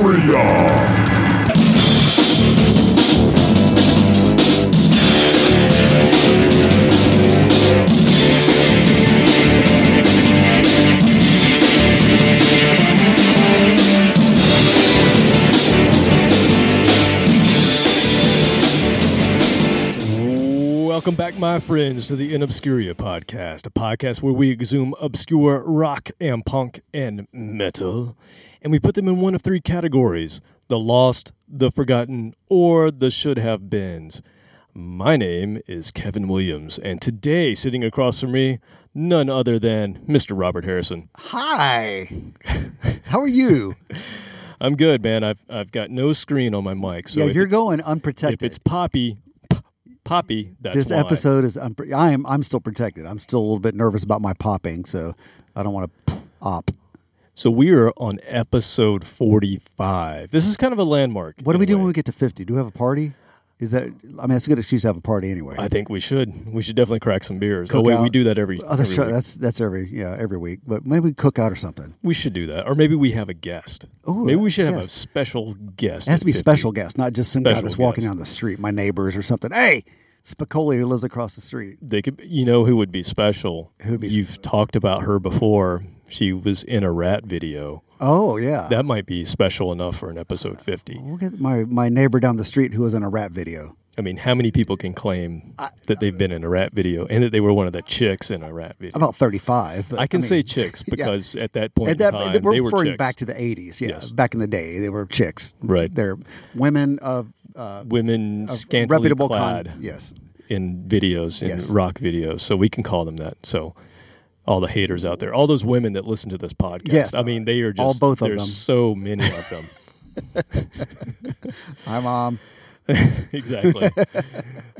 Obscuria! My friends, to the In Obscuria podcast, a podcast where we exhume obscure rock and punk and metal, and we put them in one of three categories the lost, the forgotten, or the should have beens. My name is Kevin Williams, and today, sitting across from me, none other than Mr. Robert Harrison. Hi. How are you? I'm good, man. I've, I've got no screen on my mic. So yeah, you're going If unprotected. it's Poppy, Poppy, that's this why. episode is unpre- I am I'm still protected. I'm still a little bit nervous about my popping, so I don't want to op. So we are on episode 45. This is kind of a landmark. What do we do when we get to 50? Do we have a party? Is that I mean, it's a good excuse to have a party anyway. I think we should. We should definitely crack some beers. oh Cook wait, we do that every. oh, that's every true. week. That's that's every yeah, every week. But maybe we cook out or something. We should do that, or maybe we have a guest. Ooh, maybe we should have a special guest. It has to be 50. special guest, not just some guy Special that's walking guest. down the street, my neighbors or something. Hey, Spicoli who lives across the street. They could. You know who would be special? Who'd be You've talked about her before. She was in a rat video. Oh yeah. That might be special enough for an episode 50. Look at my, my neighbor down the street who was in a rap video. I mean, how many people can claim that they've been in a rap video and that they were one of the chicks in a rap video? About 35. but, I can mean, say chicks because at that point At that, in time, we're they were referring chicks. back to the 80s. Yeah, Yes. back in the day, they were chicks. Right. They're women of, uh, women of scantily reputable clad con- Yes. in videos, in Yes. rock videos. So we can call them that. So all the haters out there, all those women that listen to this podcast, Yes. I mean, they are just All both of there's them. so many of them. Hi, mom. exactly.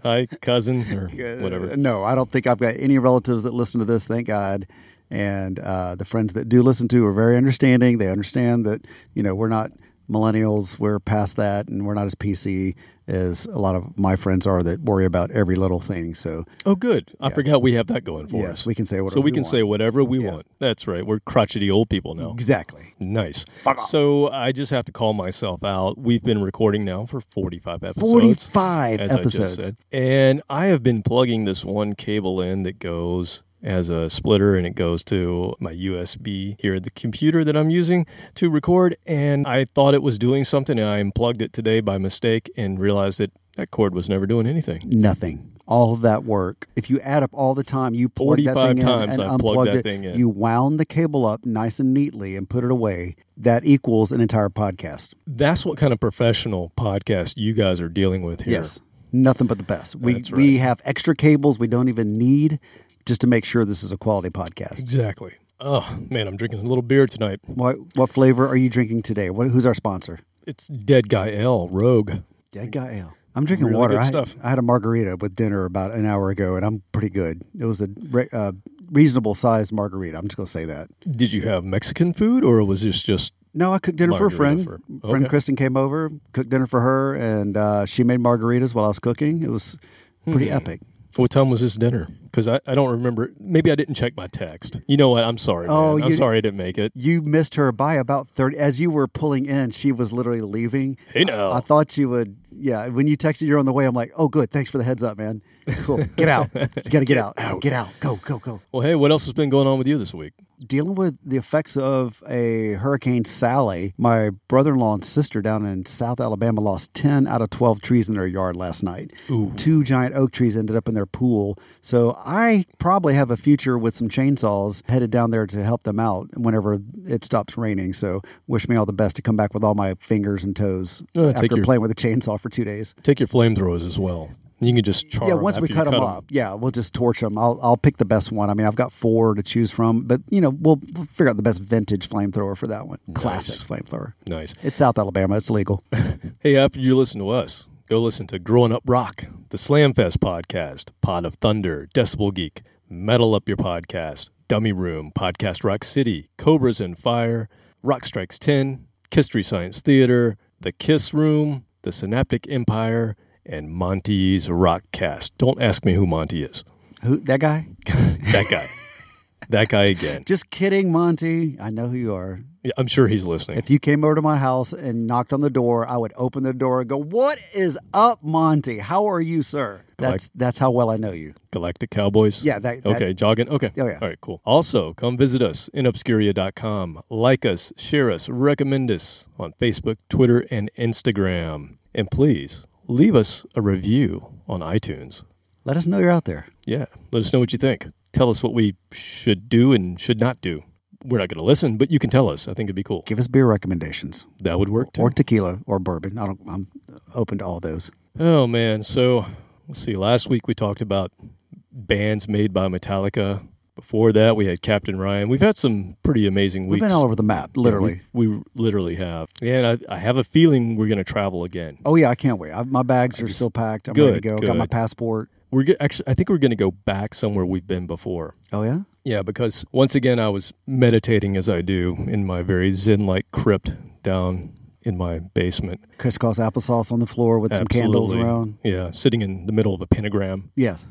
Hi, cousin, or whatever. No, I don't think I've got any relatives that listen to this. Thank God. And uh, the friends that do listen to are very understanding. They understand that you know we're not millennials. We're past that, and we're not as PC as a lot of my friends are that worry about every little thing. So Oh, good. I forgot we have that going for us. yes, us. we can say whatever so we we can want. say whatever we Yeah. want. That's right. We're crotchety old people now. exactly. Nice. Fuck off. So I just have to call myself out. We've been recording now for 45 episodes. 45 as I episodes. said. And I have been plugging this one cable in that goes as a splitter and it goes to my USB here at the computer that I'm using to record. And I thought it was doing something and I unplugged it today by mistake and realized that that cord was never doing anything. Nothing. All of that work. If you add up all the time you plugged that thing in and I plugged unplugged that it, thing in. you wound the cable up nice and neatly and put it away. That equals an entire podcast. That's what kind of professional podcast you guys are dealing with here. Yes. Nothing but the best. We That's we have extra cables we don't even need just to make sure this is a quality podcast. Exactly. Oh, man, I'm drinking a little beer tonight. What what flavor are you drinking today? What, who's our sponsor? It's Dead Guy L, Rogue. Dead Guy Ale. I'm drinking Really water. I, stuff. I had a margarita with dinner about an hour ago, and I'm pretty good. It was a re- uh, reasonable sized margarita. I'm just gonna say that. Did you have Mexican food or was this just No, I cooked dinner for a friend. for- Friend. Kristen came over, cooked dinner for her, and uh, she made margaritas while I was cooking. It was pretty Hmm. epic. What time was this dinner? Because I, I don't remember. Maybe I didn't check my text. You know what? I'm sorry. Oh, man. I'm you- sorry I didn't make it. You missed her by about 30. As you were pulling in, she was literally leaving. Hey, now. I, I thought you would, yeah. When you texted you're on the way, I'm like, oh, good. Thanks for the heads up, man. Cool. Get out. You got to get, out. Get out. Go, go, go. Well, hey, what else has been going on with you this week? Dealing with the effects of a Hurricane Sally, my brother in law and sister down in South Alabama lost 10 out of 12 trees in their yard last night. Ooh. Two giant oak trees ended up in their pool. So I probably have a future with some chainsaws headed down there to help them out whenever it stops raining. So wish me all the best to come back with all my fingers and toes Uh, after your- playing with a chainsaw for two days. Take your flamethrowers as well. You can just char yeah, once we you cut them 'em. up, yeah, we'll just torch them. I'll I'll pick the best one. I mean, I've got four to choose from, but you know, we'll, we'll figure out the best vintage flamethrower for that one. Classic flamethrower. Nice. It's South Alabama. It's legal. Hey, after you listen to us, go listen to Growing Up Rock, the Slamfest podcast, Pod of Thunder, Decibel Geek, Metal Up Your Podcast, Dummy Room, Podcast Rock City, Cobras and Fire, Rock Strikes 10, Kistry Science Theater, The Kiss Room, The Synaptic Empire, and Monty's Rockcast. Don't ask me who Monty is. Who that guy? That guy. that guy again. Just kidding, Monty. I know who you are. Yeah, I'm sure he's listening. If you came over to my house and knocked on the door, I would open the door and go, "What is up, Monty? How are you, sir?" That's that's how well I know you. Galactic Cowboys. Yeah. That, that- Okay, jogging. Okay. Oh, yeah. All right, cool. Also, come visit us in obscuria.com. Like us, share us, recommend us on Facebook, Twitter, and Instagram. And please leave us a review on iTunes. Let us know you're out there. Yeah, let us know what you think. Tell us what we should do and should not do. We're not going to listen, but you can tell us. I think it'd be cool. Give us beer recommendations That would work too. or tequila or bourbon. I don't. I'm open to all those. Oh man, so let's see. Last week we talked about bands made by Metallica. Before that, we had Captain Ryan. We've had some pretty amazing We've weeks. been all over the map, literally. We, we literally have. And I, I have a feeling we're going to travel again. Oh yeah, I can't wait. I, my bags are just- still packed. I'm ready to Good, go. Got my passport. We're go- actually, I think we're going to go back somewhere we've been before. Oh yeah. Yeah, because once again, I was meditating as I do in my very zen-like crypt down in my basement. Crisscross applesauce on the floor with some candles around. Yeah, sitting in the middle of a pentagram, Yes,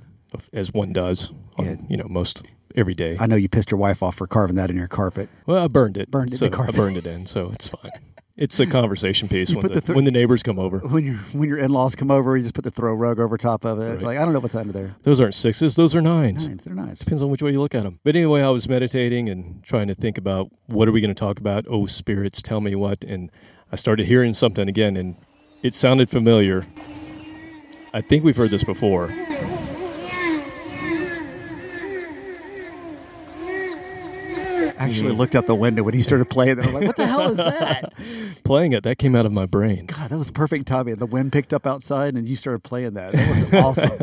as one does on Yeah. you know most every day. I know you pissed your wife off for carving that in your carpet. Well, I burned it. Burned it in so the carpet. I burned it in, so it's fine. It's a conversation piece when the, the thir- when the neighbors come over. When your when your in laws come over, you just put the throw rug over top of it. Right. Like I don't know what's under there. Those aren't sixes; those are nines. Nice, they're nice. Depends on which way you look at them. But anyway, I was meditating and trying to think about what are we going to talk about. Oh, spirits, tell me what. And I started hearing something again, and it sounded familiar. I think we've heard this before. Actually mm-hmm. looked out the window when he started playing. that. I'm like, what the hell is that? Playing it, that came out of my brain. God, that was perfect timing. The wind picked up outside, and you started playing that. That was awesome.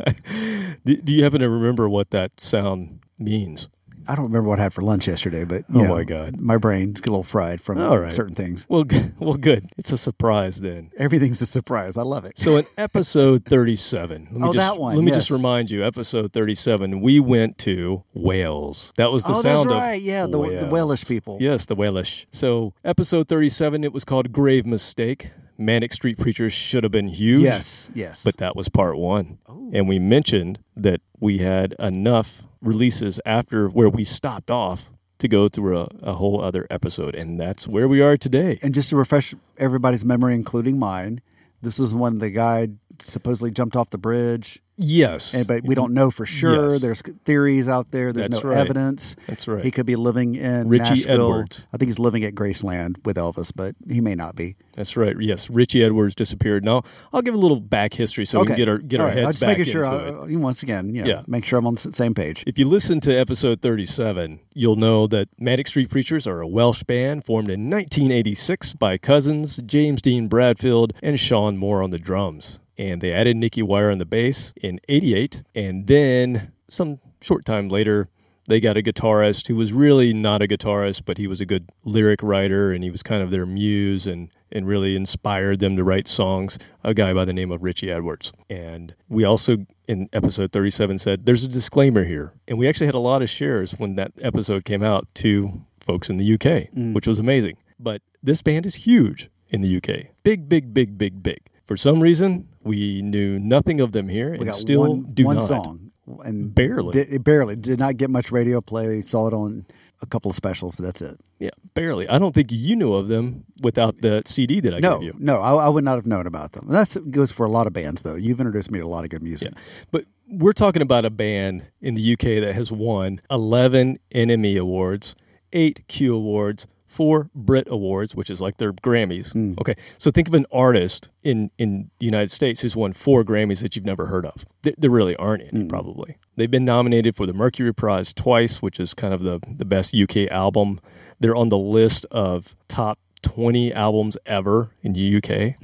Do, do you happen to remember what that sound means? I don't remember what I had for lunch yesterday, but Oh, know, my God. my brain's a little fried from All right. certain things. Well, g- well, good. It's a surprise then. Everything's a surprise. I love it. So in episode 37, let me Oh, just, that one, Let me yes. just remind you, episode 37, we went to Wales. That was the oh, sound that's of. Yeah, the, the. Walish people. Yes, the Welsh. So episode 37, it was called Grave Mistake. Manic Street Preachers should have been huge. Yes, yes. But that was part one. Oh. And we mentioned that we had enough releases after where we stopped off to go through a, a whole other episode. And that's where we are today. and just to refresh everybody's memory, including mine, this is when the guy supposedly jumped off the bridge, Yes. and, but we don't know for sure. Yes. There's theories out there. There's That's no right. evidence. That's right. He could be living in Richie Nashville. Edwards. I think he's living at Graceland with Elvis, but he may not be. That's right. Yes, Richie Edwards disappeared. Now I'll give a little back history so we can get our get All our right. I'm heads just back making sure. I, uh, once again, you know, Yeah. make sure I'm on the same page. If you listen to episode 37, you'll know that Manic Street Preachers are a Welsh band formed in 1986 by cousins James Dean Bradfield and Sean Moore on the drums. And they added Nicky Wire on the bass in 88. And then some short time later, they got a guitarist who was really not a guitarist, but he was a good lyric writer and he was kind of their muse and, and really inspired them to write songs, a guy by the name of Richie Edwards. And we also, in episode 37, said there's a disclaimer here. And we actually had a lot of shares when that episode came out to folks in the UK, mm. which was amazing. But this band is huge in the UK. Big, big, big, big, big. For some reason, we knew nothing of them here We and still one, do one not. song, and Barely. did, it barely did not get much radio play. Saw it on a couple of specials, but that's it. Yeah, barely. I don't think you knew of them without the CD that I no, gave you. no, I, I would not have known about them. That goes for a lot of bands, though. You've introduced me to a lot of good music. But we're talking about a band in the UK that has won 11 NME awards, 8 Q awards, 4 Brit awards, which is like their Grammys. Hmm. Okay. So think of an artist in in the United States who's won 4 Grammys that you've never heard of. There, there really aren't any Hmm. probably. They've been nominated for the Mercury Prize twice, which is kind of the the best UK album. They're on the list of top 20 albums ever in the UK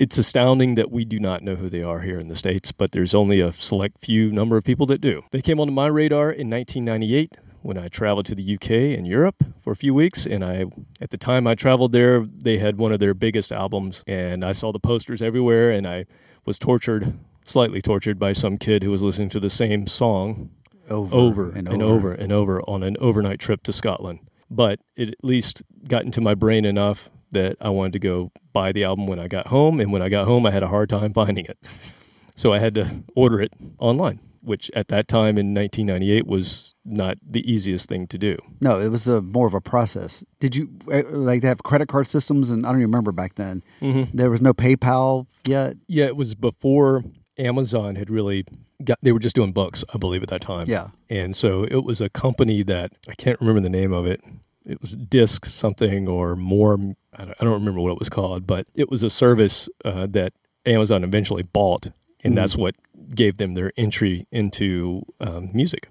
it's astounding that we do not know who they are here in the States, but there's only a select few number of people that do. They came onto my radar in 1998 when I traveled to the UK and Europe for a few weeks. And I, at the time I traveled there, they had one of their biggest albums, and I saw the posters everywhere, and I was tortured, slightly tortured by some kid who was listening to the same song Over, over and, over and over on an overnight trip to Scotland. But it at least got into my brain enough that I wanted to go buy the album when I got home. And when I got home, I had a hard time finding it. So I had to order it online. Which at that time in 1998 was not the easiest thing to do. No, it was a more of a process. Did you uh, like they have credit card systems? And I don't even remember back then. Mm-hmm. There was no PayPal yet. Yeah, it was before Amazon had really got. They were just doing books, I believe, at that time. Yeah. and so it was a company that I can't remember the name of it. It was Disc something or more. I don't, I don't remember what it was called, but it was a service uh, that Amazon eventually bought, and that's what gave them their entry into um, music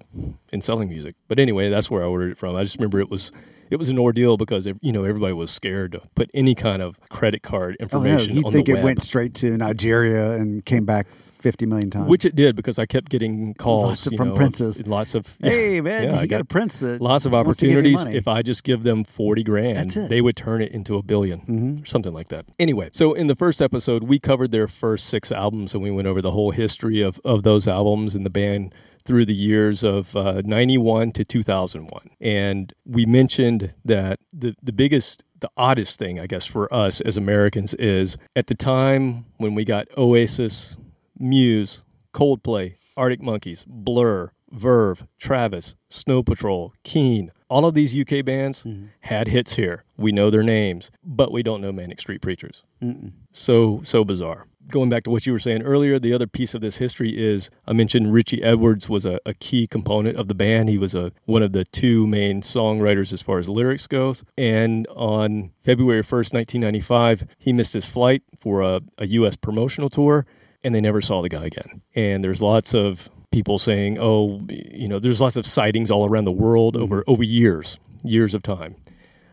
and selling music. But anyway, that's where I ordered it from. I just remember it was it was an ordeal because you know everybody was scared to put any kind of credit card information. Oh, no, on think the it went straight to Nigeria and came back fifty million times. Which it did because I kept getting calls Lots of- from know, princes. Lots of hey man, yeah, I you got, got a prince that lots of wants to give you opportunities. If I just give them forty grand, That's it. they would turn it into a 1000000000 Mhm. or something like that. Anyway, so in the first episode, we covered their first six albums, and we went over the whole history of of those albums and the band through the years of uh, 91 to 2001 and we mentioned that the the biggest the oddest thing i guess for us as americans is at the time when we got oasis muse coldplay arctic monkeys blur verve travis snow patrol Keane all of these uk bands mm-hmm. had hits here we know their names but we don't know manic street preachers Mm-mm. so so bizarre. Going back to what you were saying earlier, the other piece of this history is I mentioned Richie Edwards was a, a key component of the band. He was a one of the two main songwriters as far as lyrics goes. And on February first, nineteen ninety five, he missed his flight for a, a U.S. promotional tour, and they never saw the guy again. And there's lots of people saying, "Oh, you know," there's lots of sightings all around the world over over years, years of time.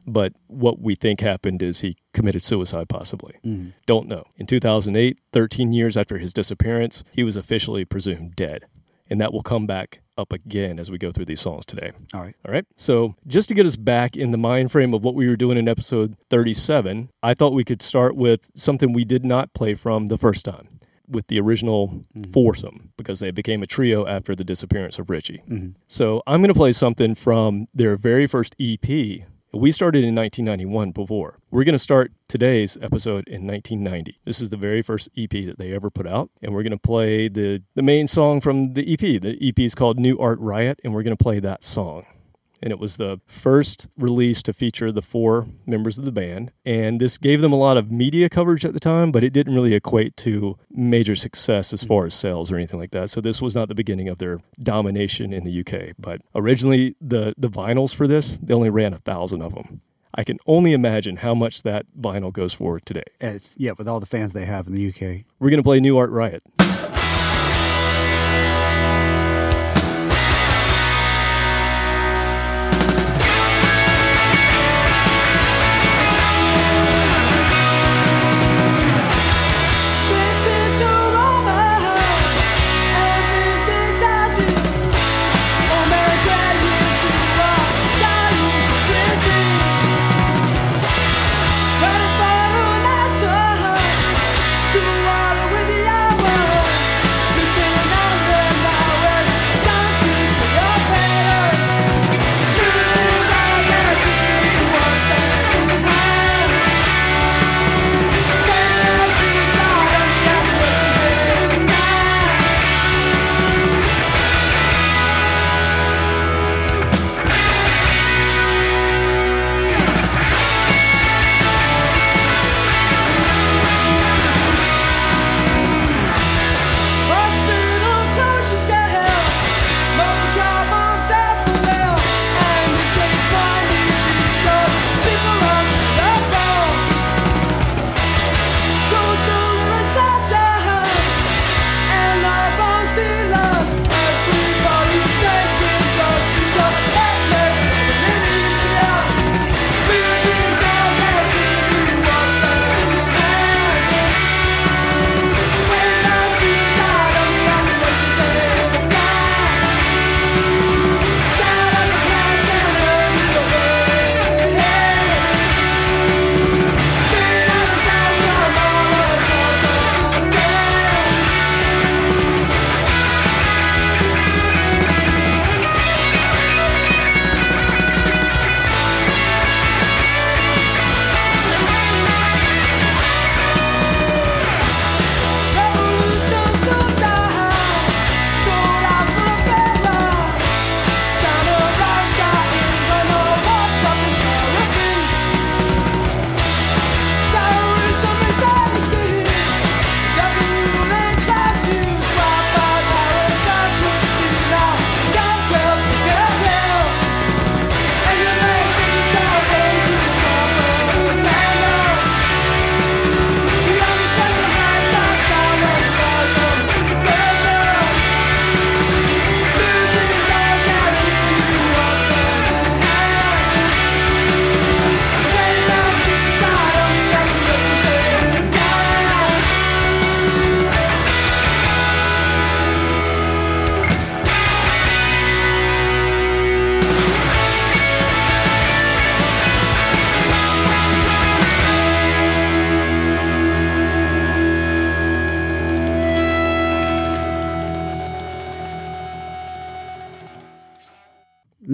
But what we think happened is he committed suicide, possibly. Mm. Don't know. In 2008, 13 years after his disappearance, he was officially presumed dead. And that will come back up again as we go through these songs today. All right. All right. So, just to get us back in the mind frame of what we were doing in episode 37, I thought we could start with something we did not play from the first time with the original foursome because they became a trio after the disappearance of Richie. Mhm. So, I'm going to play something from their very first EP. We started in 1991 before. We're going to start today's episode in 1990. This is the very first EP that they ever put out, and we're going to play the, the main song from the EP. The EP is called New Art Riot, and we're going to play that song and it was the first release to feature the four members of the band. And this gave them a lot of media coverage at the time, but it didn't really equate to major success as far as sales or anything like that. So this was not the beginning of their domination in the UK. But originally, the the vinyls for this they only ran a thousand of them. I can only imagine how much that vinyl goes for today. It's, yeah, with all the fans they have in the UK. We're going to play New Art Riot.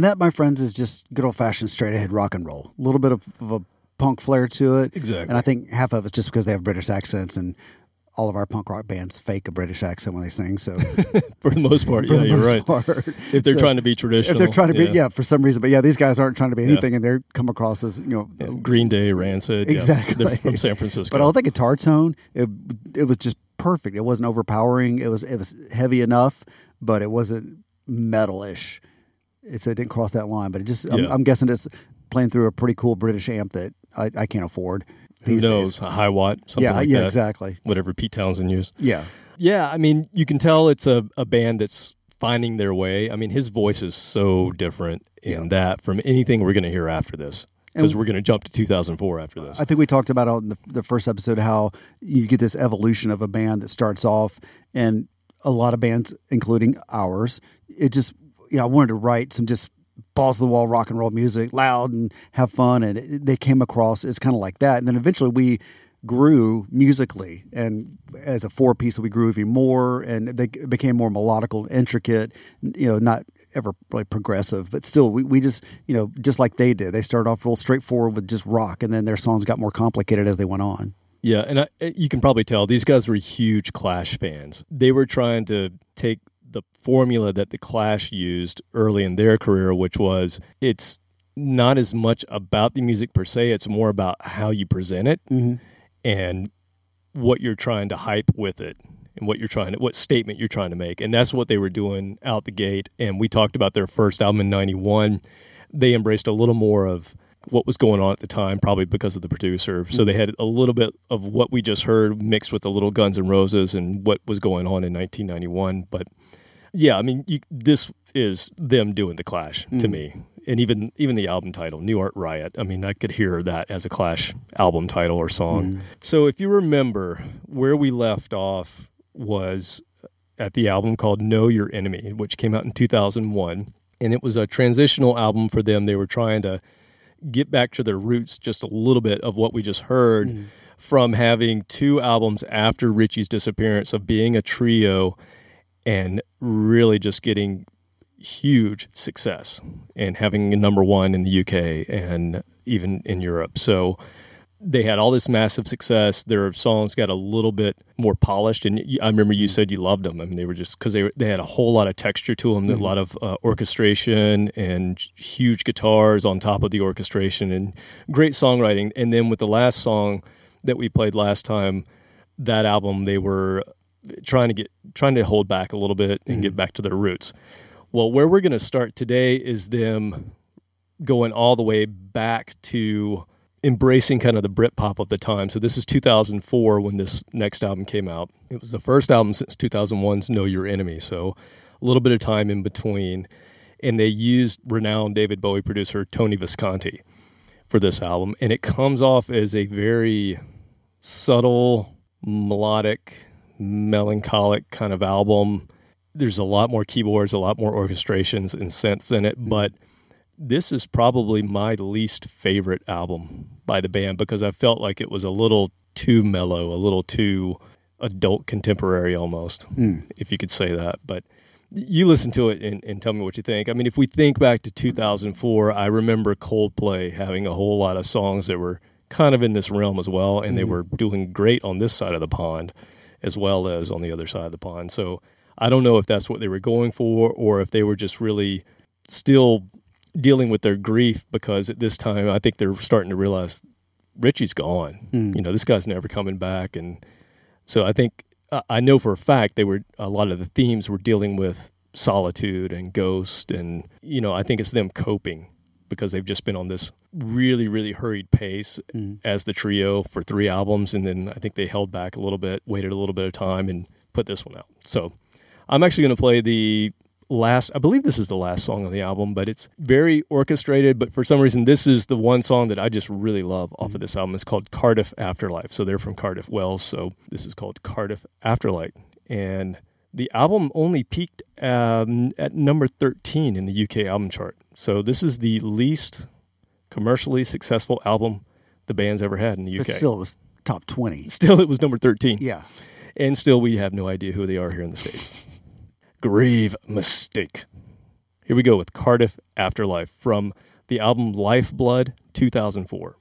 And that, my friends, is just good old fashioned straight ahead rock and roll. A little bit of, of a punk flair to it. Exactly. And I think half of it's just because they have British accents and all of our punk rock bands fake a British accent when they sing. So For the most part, yeah, you're right. part, If they're So- trying to be traditional, if they're trying to be, yeah. for some reason. But yeah, these guys aren't trying to be Yeah. anything, and they're come across as you know. Yeah, Green Day, Rancid, yeah. Exactly. They're from San Francisco. But all the guitar tone, it it was just perfect. It wasn't overpowering. It was it was heavy enough, but it wasn't metalish. It, so it didn't cross that line. But it just, I'm, Yeah. I'm guessing it's playing through a pretty cool British amp that I, I can't afford. Who these knows? days. A Hiwatt, something yeah, like yeah, that. exactly. Whatever Pete Townshend used. Yeah, Yeah, I mean, you can tell it's a, a band that's finding their way. I mean, his voice is so different in Yeah. that from anything we're going to hear after this. Because And- we're going to jump to 2004 after this. I think we talked about on the, the first episode how you get this evolution of a band that starts off, and a lot of bands, including ours, it just, you know, I wanted to write some just balls to the wall rock and roll music, loud and have fun, and it, they came across as kind of like that, and then eventually we grew musically, and as a four piece, we grew even more, and they became more melodical, intricate, you know, not ever really progressive, but still, we, we just, you know, just like they did. They started off real straightforward with just rock, and then their songs got more complicated as they went on. Yeah, and I, you can probably tell these guys were huge Clash fans. They were trying to take the formula that the Clash used early in their career, which was it's not as much about the music per se, it's more about how you present it Mm-hmm. and what you're trying to hype with it and what you're trying to what statement you're trying to make. And that's what they were doing out the gate. And we talked about their first album in 91. They embraced a little more of what was going on at the time, probably because of the producer. So they had a little bit of what we just heard mixed with the little Guns and Roses and what was going on in 1991. But yeah, I mean, you, this is them doing the Clash to mm. me, and even even the album title, New Art Riot. I mean, I could hear that as a Clash album title or song. Mm. So if you remember, where we left off was at the album called Know Your Enemy, which came out in 2001, and it was a transitional album for them. They were trying to get back to their roots just a little bit of what we just heard mm. from having two albums after Richie's disappearance of being a trio and really just getting huge success and having a number one in the UK and even in Europe. So they had all this massive success. Their songs got a little bit more polished, and I remember you said you loved them. I mean, they were just because they they had a whole lot of texture to them, a lot of uh, orchestration and huge guitars on top of the orchestration, and great songwriting. And then with the last song that we played last time, that album they were trying to get trying to hold back a little bit and get mm-hmm. back to their roots. Well, where we're going to start today is them going all the way back to embracing kind of the Britpop of the time. So this is 2004 when this next album came out. It was the first album since 2001's Know Your Enemy. So a little bit of time in between. And they used renowned David Bowie producer Tony Visconti for this album. And it comes off as a very subtle, melodic, melancholic kind of album. There's a lot more keyboards, a lot more orchestrations and synths in it, hmm. but this is probably my least favorite album by the band because I felt like it was a little too mellow, a little too adult contemporary almost, hmm. if you could say that. But you listen to it and, and tell me what you think. I mean, if we think back to 2004, I remember Coldplay having a whole lot of songs that were kind of in this realm as well, and they hmm. were doing great on this side of the pond as well as on the other side of the pond. So I don't know if that's what they were going for or if they were just really still dealing with their grief because at this time I think they're starting to realize Richie's gone. Hmm. You know, this guy's never coming back, and so I think I- I know for a fact they were a lot of the themes were dealing with solitude and ghost, and you know I think it's them coping because they've just been on this really really hurried pace as the trio for three albums, and then I think they held back a little bit, waited a little bit of time, and put this one out. So I'm actually going to play the last I believe this is the last song on the album, but it's very orchestrated, but for some reason this is the one song that I just really love off of this album. It's called Cardiff Afterlife. So they're from Cardiff Wales, so this is called Cardiff Afterlife. And the album only peaked um, at number 13 in the UK album chart. So this is the least commercially successful album the band's ever had in the UK. But still, it was top 20. Still, it was number 13 Yeah. and still we have no idea who they are here in the states. Grave mistake. Here Here we go with Cardiff Afterlife from the album Lifeblood 2004.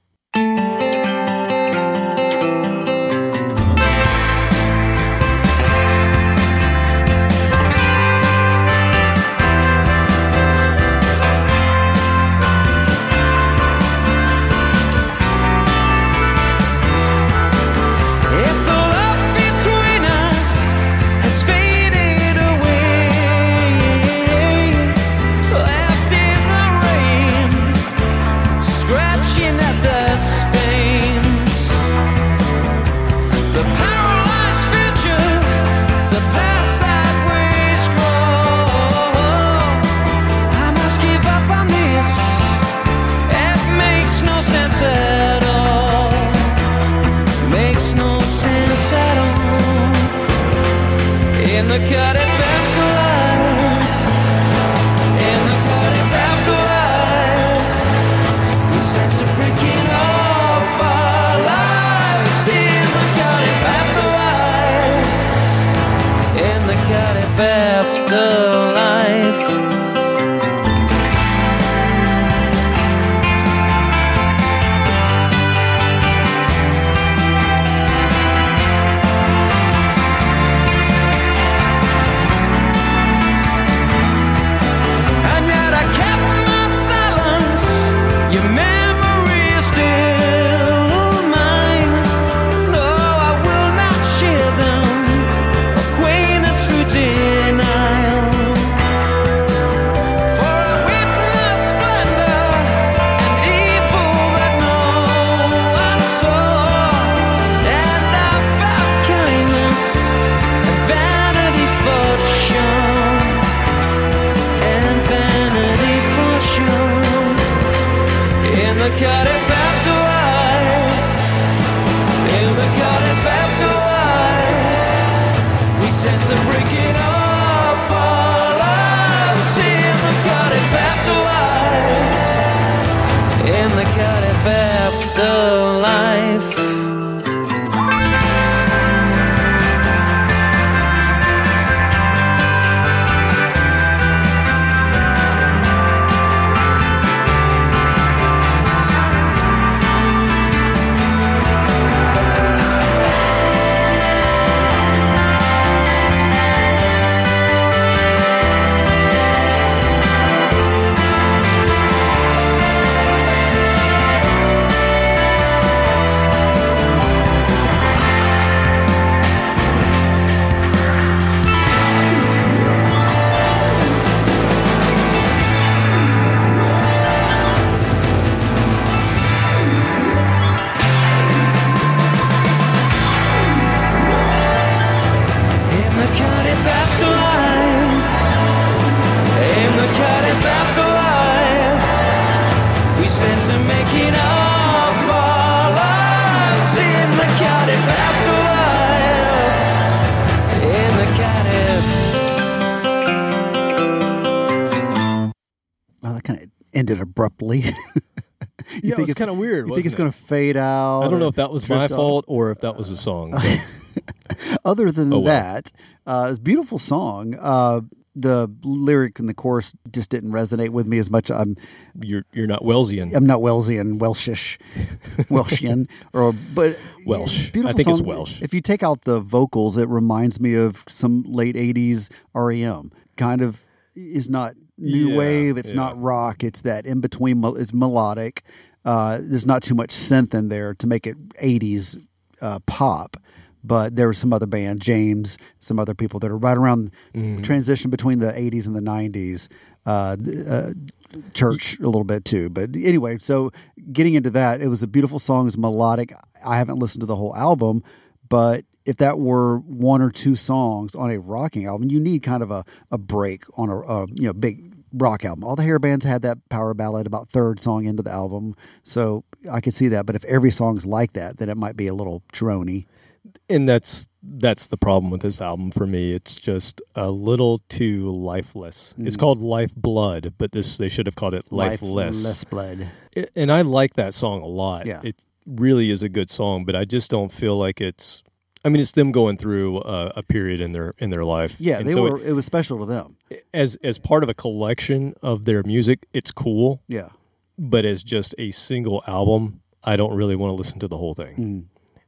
Yeah, it was it's- kinda weird, You think it's it? going to fade out? I don't know if that was my off? fault or if that was a song. Other than Oh, well. that, uh, it's a beautiful song. Uh, the lyric and the chorus just didn't resonate with me as much. I'm you're you're not Wellesian. I'm not Wellesian, Welshish, Welshian, or but Welsh. Beautiful I think it's. Welsh. If you take out the vocals, it reminds me of some late '80s REM. Kind of is not new Yeah, wave. It's yeah. not rock. It's that in between. It's melodic. Uh, there's not too much synth in there to make it '80s uh, pop. But there were some other band, James, some other people that are right around Mm-hmm. transition between the '80s and the '90s. Uh, uh, church a little bit too. But anyway, so getting into that, it was a beautiful song. It was melodic. I haven't listened to the whole album, but if that were one or two songs on a rocking album, you need kind of a, a break on a, a you know big rock album. All the hair bands had that power ballad about third song into the album, so I could see that. But if every song's like that, then it might be a little drony. and that's that's the problem with this album for me. It's just a little too lifeless. It's mm. called Life Blood, but this they should have called it Lifeless. less blood. I- And I like that song a lot. Yeah. It really is a good song, but I just don't feel like it's I mean, it's them going through a, a period in their in their life. Yeah, And they so were. It, was special to them. as as part of a collection of their music. It's cool, Yeah. but as just a single album, I don't really want to listen to the whole thing. Mm.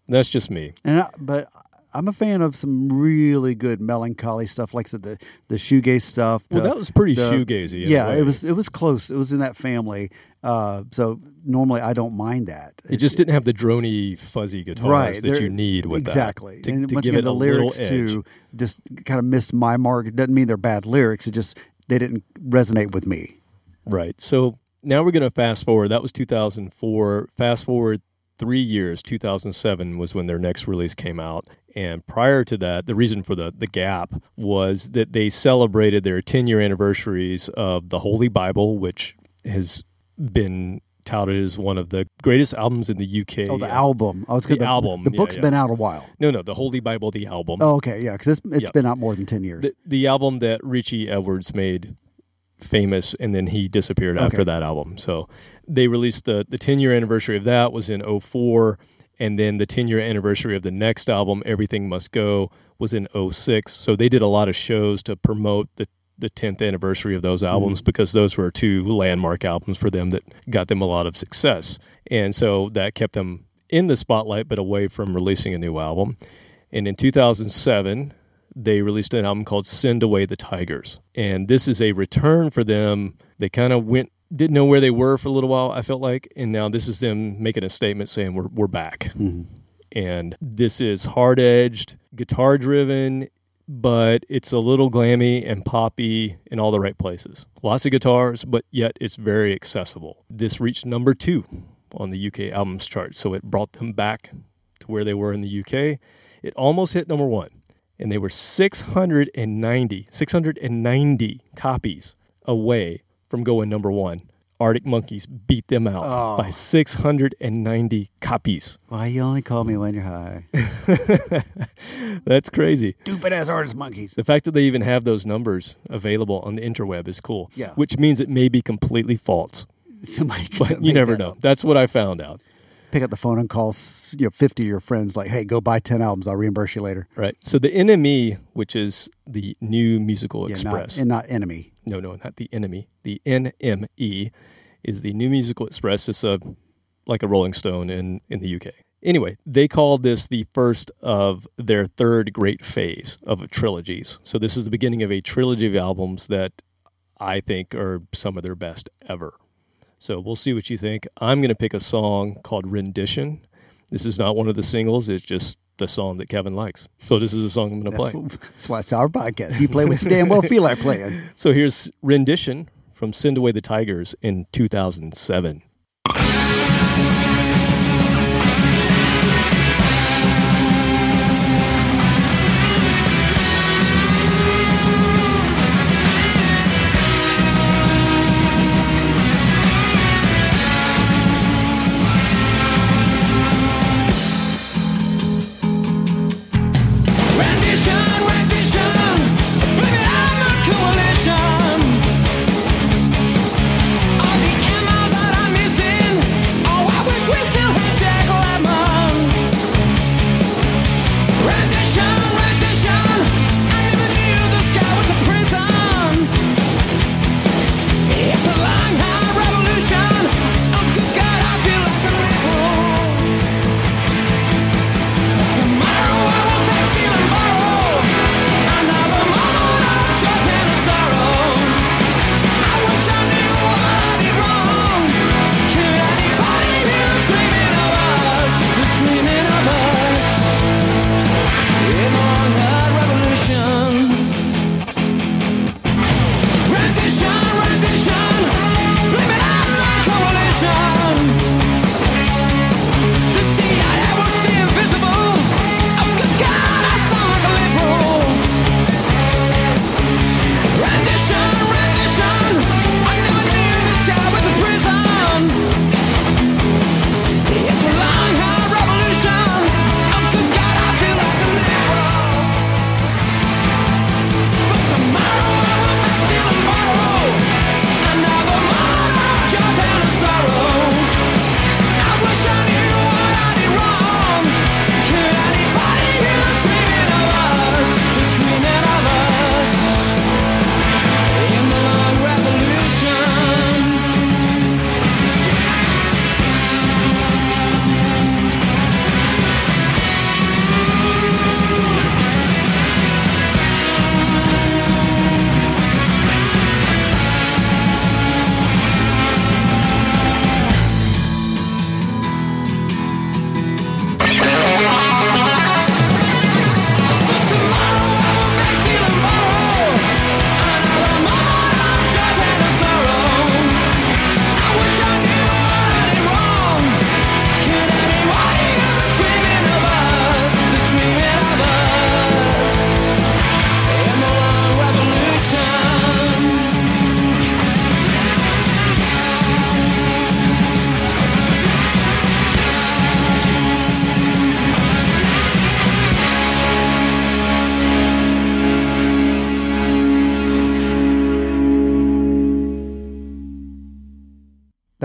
That's just me. And I, but I'm a fan of some really good melancholy stuff, like I said, the the shoegaze stuff. Well, that was pretty the- shoegazy. Yeah, way. it was. It was close. It was in that family. Uh, so normally I don't mind that. It just didn't have the drony, fuzzy guitars right that you need with exactly. that to, and to once give again, it the a lyrics too just kind of missed my mark. It doesn't mean they're bad lyrics. It just they didn't resonate with me. Right. So now we're going to fast forward. That was 2004. Fast forward three years. 2007 was when their next release came out. And prior to that, the reason for the, the gap was that they celebrated their 10 year anniversaries of the Holy Bible, which has been touted as one of the greatest albums in the UK. Oh, the album. I was the good. album, The yeah, book's yeah. been out a while. No, no, the Holy Bible, the album. Oh, okay, yeah, because it's, it's Yeah. been out more than ten years. the, the album that Richie Edwards made famous and then he disappeared after that album. So they released the the 10 year anniversary of that was in 04 and then the 10 year anniversary of the next album Everything Must Go was in 06. So they did a lot of shows to promote the the 10th anniversary of those mm-hmm. albums because those were two landmark albums for them that got them a lot of success. And so that kept them in the spotlight but away from releasing a new album. And in 2007, they released an album called Send Away the Tigers. And this is a return for them. They kind of went, didn't know where they were for a little while, I felt like. And now this is them making a statement saying, We're, we're back. Mm-hmm. And this is hard edged, guitar driven, but it's a little glammy and poppy in all the right places. Lots of guitars, but yet it's very accessible. This reached number two on the UK albums chart. So it brought them back to where they were in the UK. It almost hit number one, and they were 690, 690 copies away from going number one. Arctic Monkeys beat them out Oh. by 690 copies. Why you only call me when you're high? That's crazy. Stupid ass artist monkeys. The fact that they even have those numbers available on the interweb is cool. Yeah. Which means it may be completely false, Somebody, but you never that know. up. That's what I found out. Pick up the phone and call you know fifty of your friends. Like, hey, go buy ten albums. I'll reimburse you later. Right. So the NME, which is the New Musical Yeah, Express. not, and not enemy. No, no, not the enemy. The NME is the New Musical Express. It's a like a Rolling Stone in in the UK. Anyway, they called this the first of their third great phase of trilogies. So this is the beginning of a trilogy of albums that I think are some of their best ever. So we'll see what you think. I'm going to pick a song called Rendition. This is not one of the singles. It's just the song that Kevin likes. So this is the song I'm going to play. what- that's why it's our podcast. You play what you damn well feel like playing. So here's Rendition from Send Away the Tigers in 2007.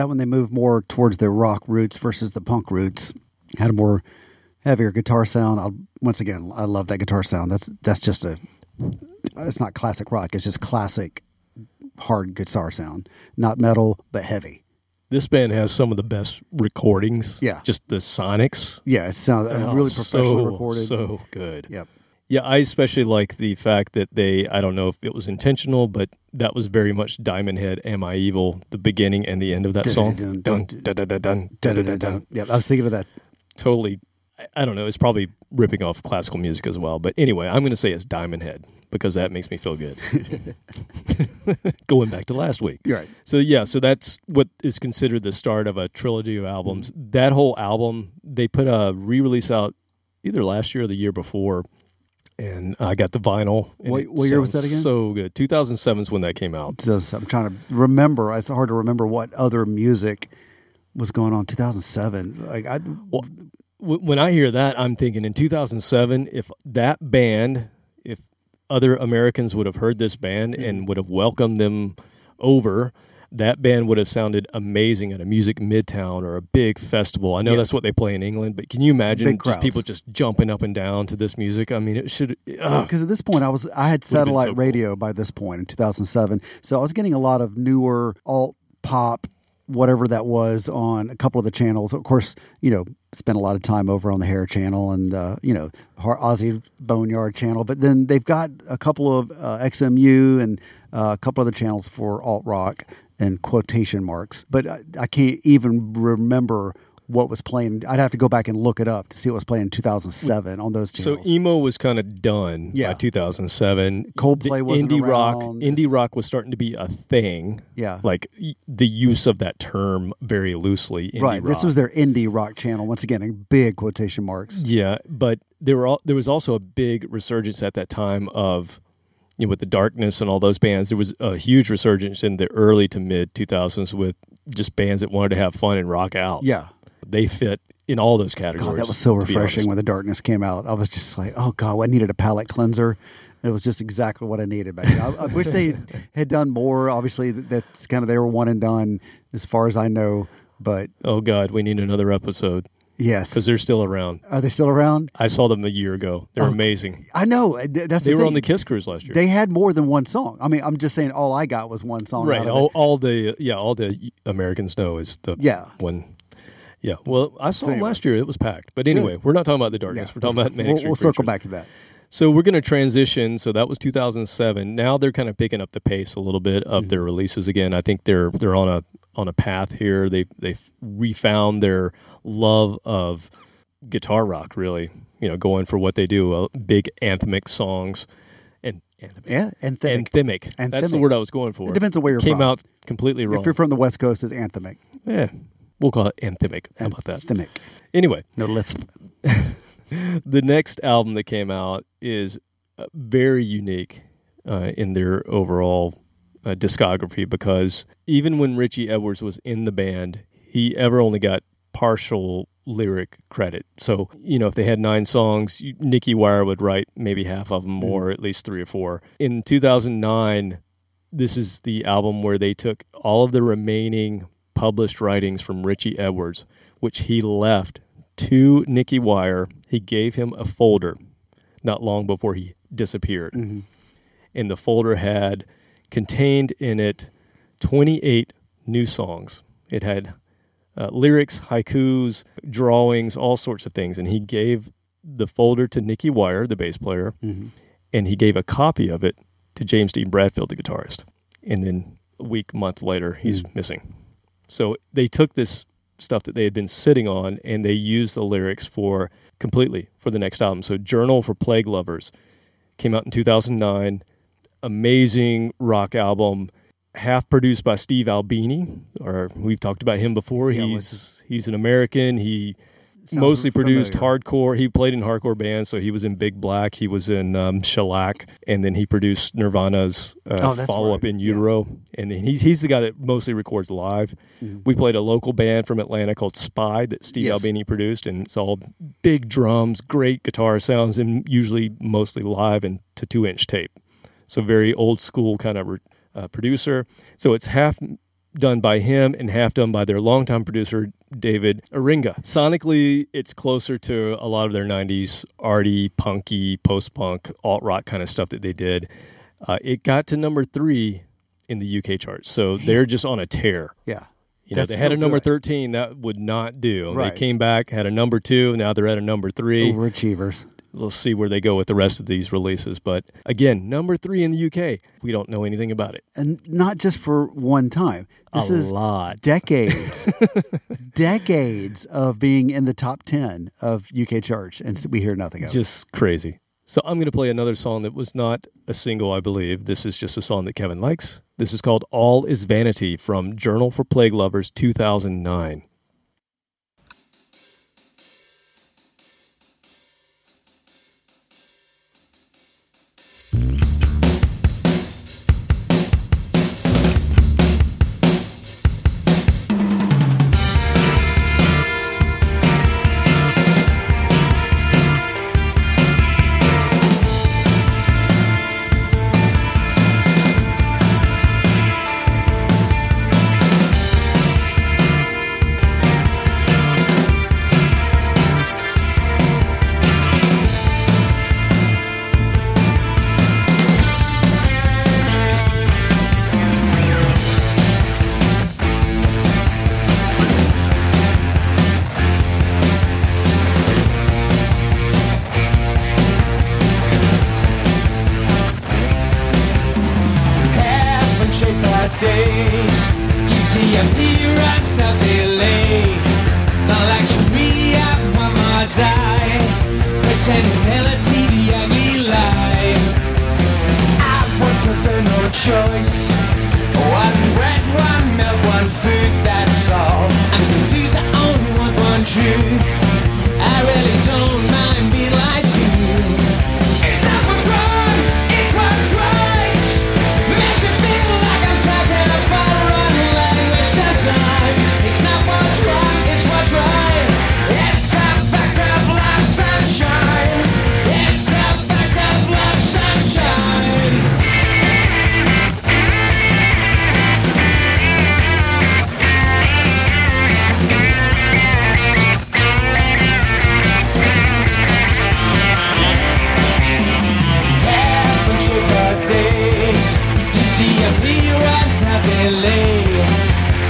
That when they moved more towards their rock roots versus the punk roots, had a more heavier guitar sound. I'll, once again, I love that guitar sound. That's that's just a. It's not classic rock. It's just classic hard guitar sound. Not metal, but heavy. This band has some of the best recordings. Yeah. Just the sonics. Yeah, it sounds Oh, really professionally so, recorded. So good. Yep. Yeah, I especially like the fact that they, I don't know if it was intentional, but that was very much Diamond Head, Am I Evil, the beginning and the end of that song. Dun, dun, dun, yeah, I was thinking of that. Totally. I don't know. It's probably ripping off classical music as well. But anyway, I'm going to say it's Diamond Head because that makes me feel good. Going back to last week. You're right. So, yeah, so that's what is considered the start of a trilogy of albums. Mm-hmm. That whole album, they put a re release out either last year or the year before and I got the vinyl. What- what year was that again? So good. 2007 is when that came out. I'm trying to remember. It's hard to remember what other music was going on. 2007. Like I, Well, when I hear that, I'm thinking in 2007, if that band, if other Americans would have heard this band Mm-hmm. and would have welcomed them over, that band would have sounded amazing at a music midtown or a big festival. I know Yes. that's what they play in England, but can you imagine just people just jumping up and down to this music? I mean, it should. because at this point I was I had satellite so cool. radio by this point in 2007, so I was getting a lot of newer alt pop, whatever that was, on a couple of the channels. Of course, you know, spent a lot of time over on the Hair channel and uh, you know Ozzy Boneyard channel, but then they've got a couple of uh, XMU and uh, a couple other channels for alt rock and quotation marks, but I, I can't even remember. What was playing? I'd have to go back and look it up to see what was playing in 2007 on those So emo was kind of done Yeah. by 2007. Coldplay wasn't indie rock. around. Indie rock was starting to be a thing. Yeah. like the use of that term very loosely. Right. This was their indie rock channel. Once again, in big quotation marks. Yeah, but there were all, there was also a big resurgence at that time of you know with the darkness and all those bands. There was a huge resurgence in the early to mid 2000s with just bands that wanted to have fun and rock out. Yeah. They fit in all those categories. God, that was so refreshing when the darkness came out. I was just like, oh God, I needed a palate cleanser. It was just exactly what I needed back then. I, I wish they had done more. Obviously, that's kind of they were one and done as far as I know. But Oh God, we need another episode yes, because they're still around. are they still around? I saw them a year ago. They're Oh, amazing. I know. th- That's They the were on the Kiss cruise last year. They had more than one song. I mean, I'm just saying. All I got was one song. right. All, all the yeah, all the Americans know is the Yeah. one. Yeah. Well, I saw So them last year. It was packed. But anyway, we're not talking about the darkness. Yeah. We're talking about Manic We'll, we'll circle back to that. So we're going to transition. So that was 2007. Now they're kind of picking up the pace a little bit Mm-hmm. of their releases again. I think they're they're on a on a path here. They they refound their love of guitar rock. Really, you know, going for what they do. Uh, big anthemic songs and anthemic. Yeah, anthemic. Anthemic. That's the word I was going for. It depends on where you're Came from. out completely wrong. If you're from the West Coast, it's anthemic. yeah, we'll call it anthemic. How about that? Anthemic. Anyway, No lisp. the next album that came out is uh, very unique uh, in their overall uh, discography because even when Richie Edwards was in the band, he ever only got partial lyric credit. So, you know, if they had nine songs, you- Nicky Wire would write maybe half of them or at least three or four. In 2009, this is the album where they took all of the remaining published writings from Richie Edwards, which he left to Nicky Wire. He gave him a folder not long before he disappeared. Mm-hmm. And the folder had contained in it 28 new songs. It had uh, lyrics, haikus, drawings, all sorts of things. And he gave the folder to Nicky Wire, the bass player, mm-hmm. and he gave a copy of it to James Dean Bradfield, the guitarist. And then a week, month later, he's mm-hmm. missing. So they took this stuff that they had been sitting on and they used the lyrics for completely for the next album. So Journal for Plague Lovers came out in 2009. Amazing rock album, half produced by Steve Albini, or we've talked about him before. Yeah, he's he's an American. He Sounds mostly produced familiar. hardcore. He played in hardcore bands, so he was in Big Black. He was in um, Shellac, and then he produced Nirvana's uh, Oh, follow up right. in Yeah. Utero. And then he's he's the guy that mostly records live. We played a local band from Atlanta called Spy that Steve Yes. Albini produced, and it's all big drums, great guitar sounds, and usually mostly live and to two inch tape. So very old school kind of uh, producer. So it's half done by him and half done by their longtime producer David Eringa. Sonically, it's closer to a lot of their '90s arty, punky, post-punk, alt rock kind of stuff that they did. Uh, it got to number three in the UK charts, so they're just on a tear. Yeah. You know, That's they had a number good. 13 that would not do. Right. They came back, had a number two. Now they're at a number three. Overachievers. We'll see where they go with the rest of these releases. But again, number three in the UK. We don't know anything about it. And not just for one time. This a is lot. decades, decades of being in the top 10 of UK charts, and we hear nothing of it. Just crazy. So I'm going to play another song that was not a single, I believe. This is just a song that Kevin likes. This is called All Is Vanity from Journal for Plague Lovers 2009.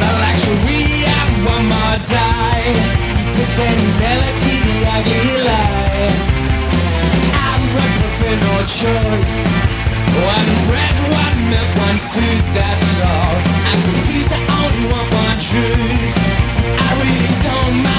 The luxury of one more the ugly lie. I would prefer no choice. One bread, one one food, that's all. I'm confused, I only want one truth. I really don't mind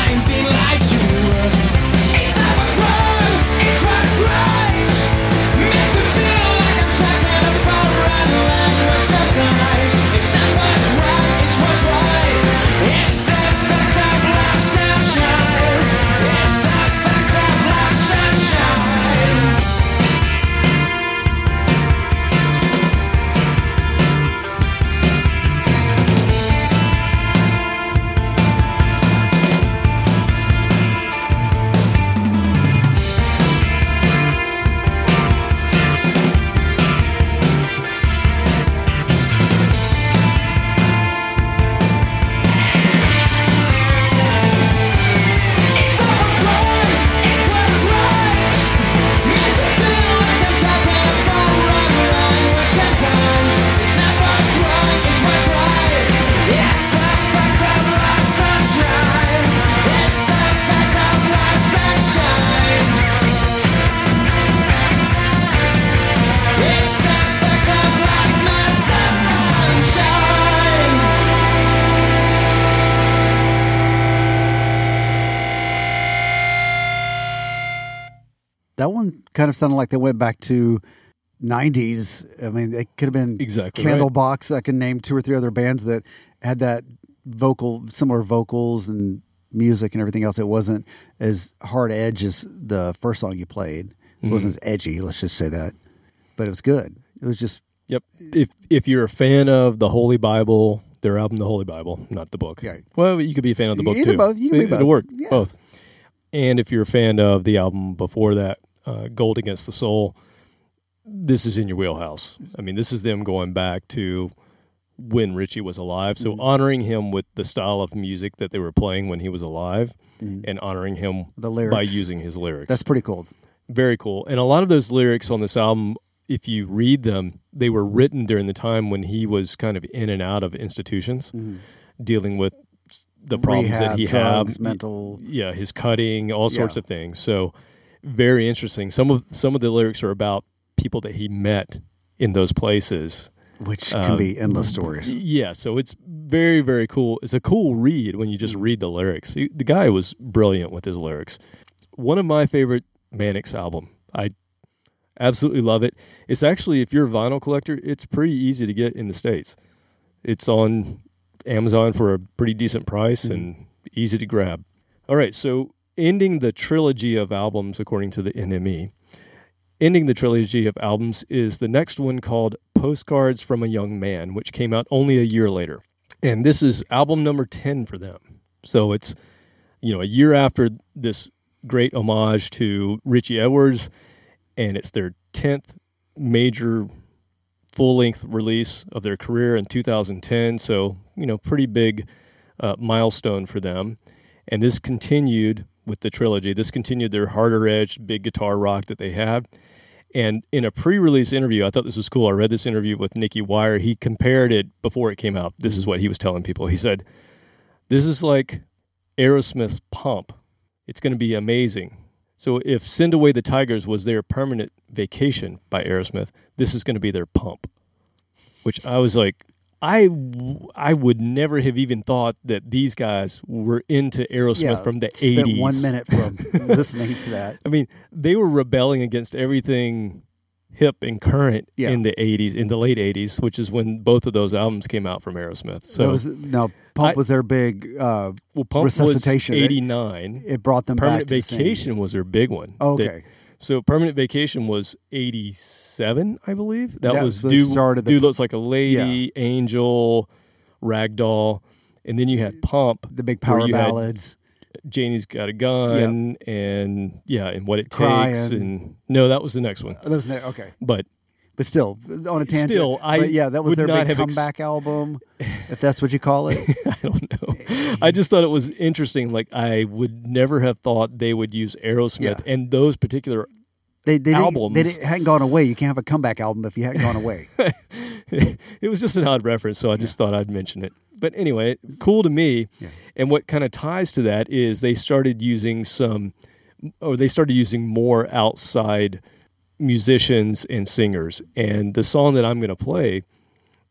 of sounded like they went back to 90s. I mean, it could have been Exactly right. Candlebox. I can name two or three other bands that had that vocal, similar vocals and music and everything else. It wasn't as hard edge as the first song you played. It mm-hmm. wasn't as edgy, let's just say that. But it was good. It was just, Yep. If if you're a fan of the Holy Bible, their album, The Holy Bible, not the book. Yeah. Well, you could be a fan of the book Either too. both. You can be both. It'll work. Yeah. Both. And if you're a fan of the album before that, uh, Gold Against the Soul, this is in your wheelhouse. I mean, this is them going back to when Richie was alive. So Mm-hmm. honoring him with the style of music that they were playing when he was alive, and honoring him Mm-hmm. The by using his lyrics. That's pretty cool. very cool. And a lot of those lyrics on this album, if you read them, they were written during the time when he was kind of in and out of institutions, dealing with the problems Mm-hmm. Rehab, that he drugs, had, mental. yeah, his cutting, all sorts Yeah. of things. So very interesting. Some of some of the lyrics are about people that he met in those places. which can Um, be endless stories. Yeah, so it's very very cool. It's a cool read when you just read the lyrics. He- the guy was brilliant with his lyrics. One of my favorite Manics album. I absolutely love it. It's actually if you're a vinyl collector, it's pretty easy to get in the states. It's on Amazon for a pretty decent price and easy to grab. All right, so ending the trilogy of albums according to the NME. Ending the trilogy of albums is the next one called Postcards from a Young Man, which came out only a year later. And this is album number 10 for them. So it's, you know, a year after this great homage to Richie Edwards, and it's their 10th major full length release of their career in 2010. So, you know, pretty big uh, milestone for them. And this continued with the trilogy. This continued their harder edged big guitar rock that they had. And in a pre-release interview, I thought this was cool. I read this interview with Nicky Wire. He compared it before it came out. This is what he was telling people. He said, "This is like Aerosmith's Pump. It's going to be amazing." So if "Send Away the Tigers" was their permanent vacation by Aerosmith, this is going to be their Pump. Which I was like, I I would never have even thought that these guys were into Aerosmith from the spent eighties. one minute from listening to that. I mean, they were rebelling against everything hip and current Yeah. in the 80s, in the late 80s, which is when both of those albums came out from Aerosmith. So, that was no Pump I- was their big. Uh, well, Pump Resuscitation, was 89. it brought them Permanent back to the. Vacation was their big one. Oh, okay, so Permanent Vacation was 87, I believe. That, That was was- Dude, started the- Dude Looks Like a Lady, Angel, Ragdoll. And then you had Pump, the big power ballads. Janie's Got a Gun, and yeah, and What It Takes. And no, that was the next one. Oh, those ne- okay, But but still on a tangent. Still, I but yeah, that was their big have ex- comeback album, if that's what you call it. I don't know. I just thought it was interesting. Like I would never have thought they would use Aerosmith Yeah. and those particular. They, they didn't- Albums. they hadn't gone away. You can't have a comeback album if you hadn't gone away. it was just an odd reference, so I just thought I'd mention it. But anyway, cool to me. Yeah. And what kind of ties to that is they started using some, or they started using more outside musicians and singers. And the song that I'm going to play,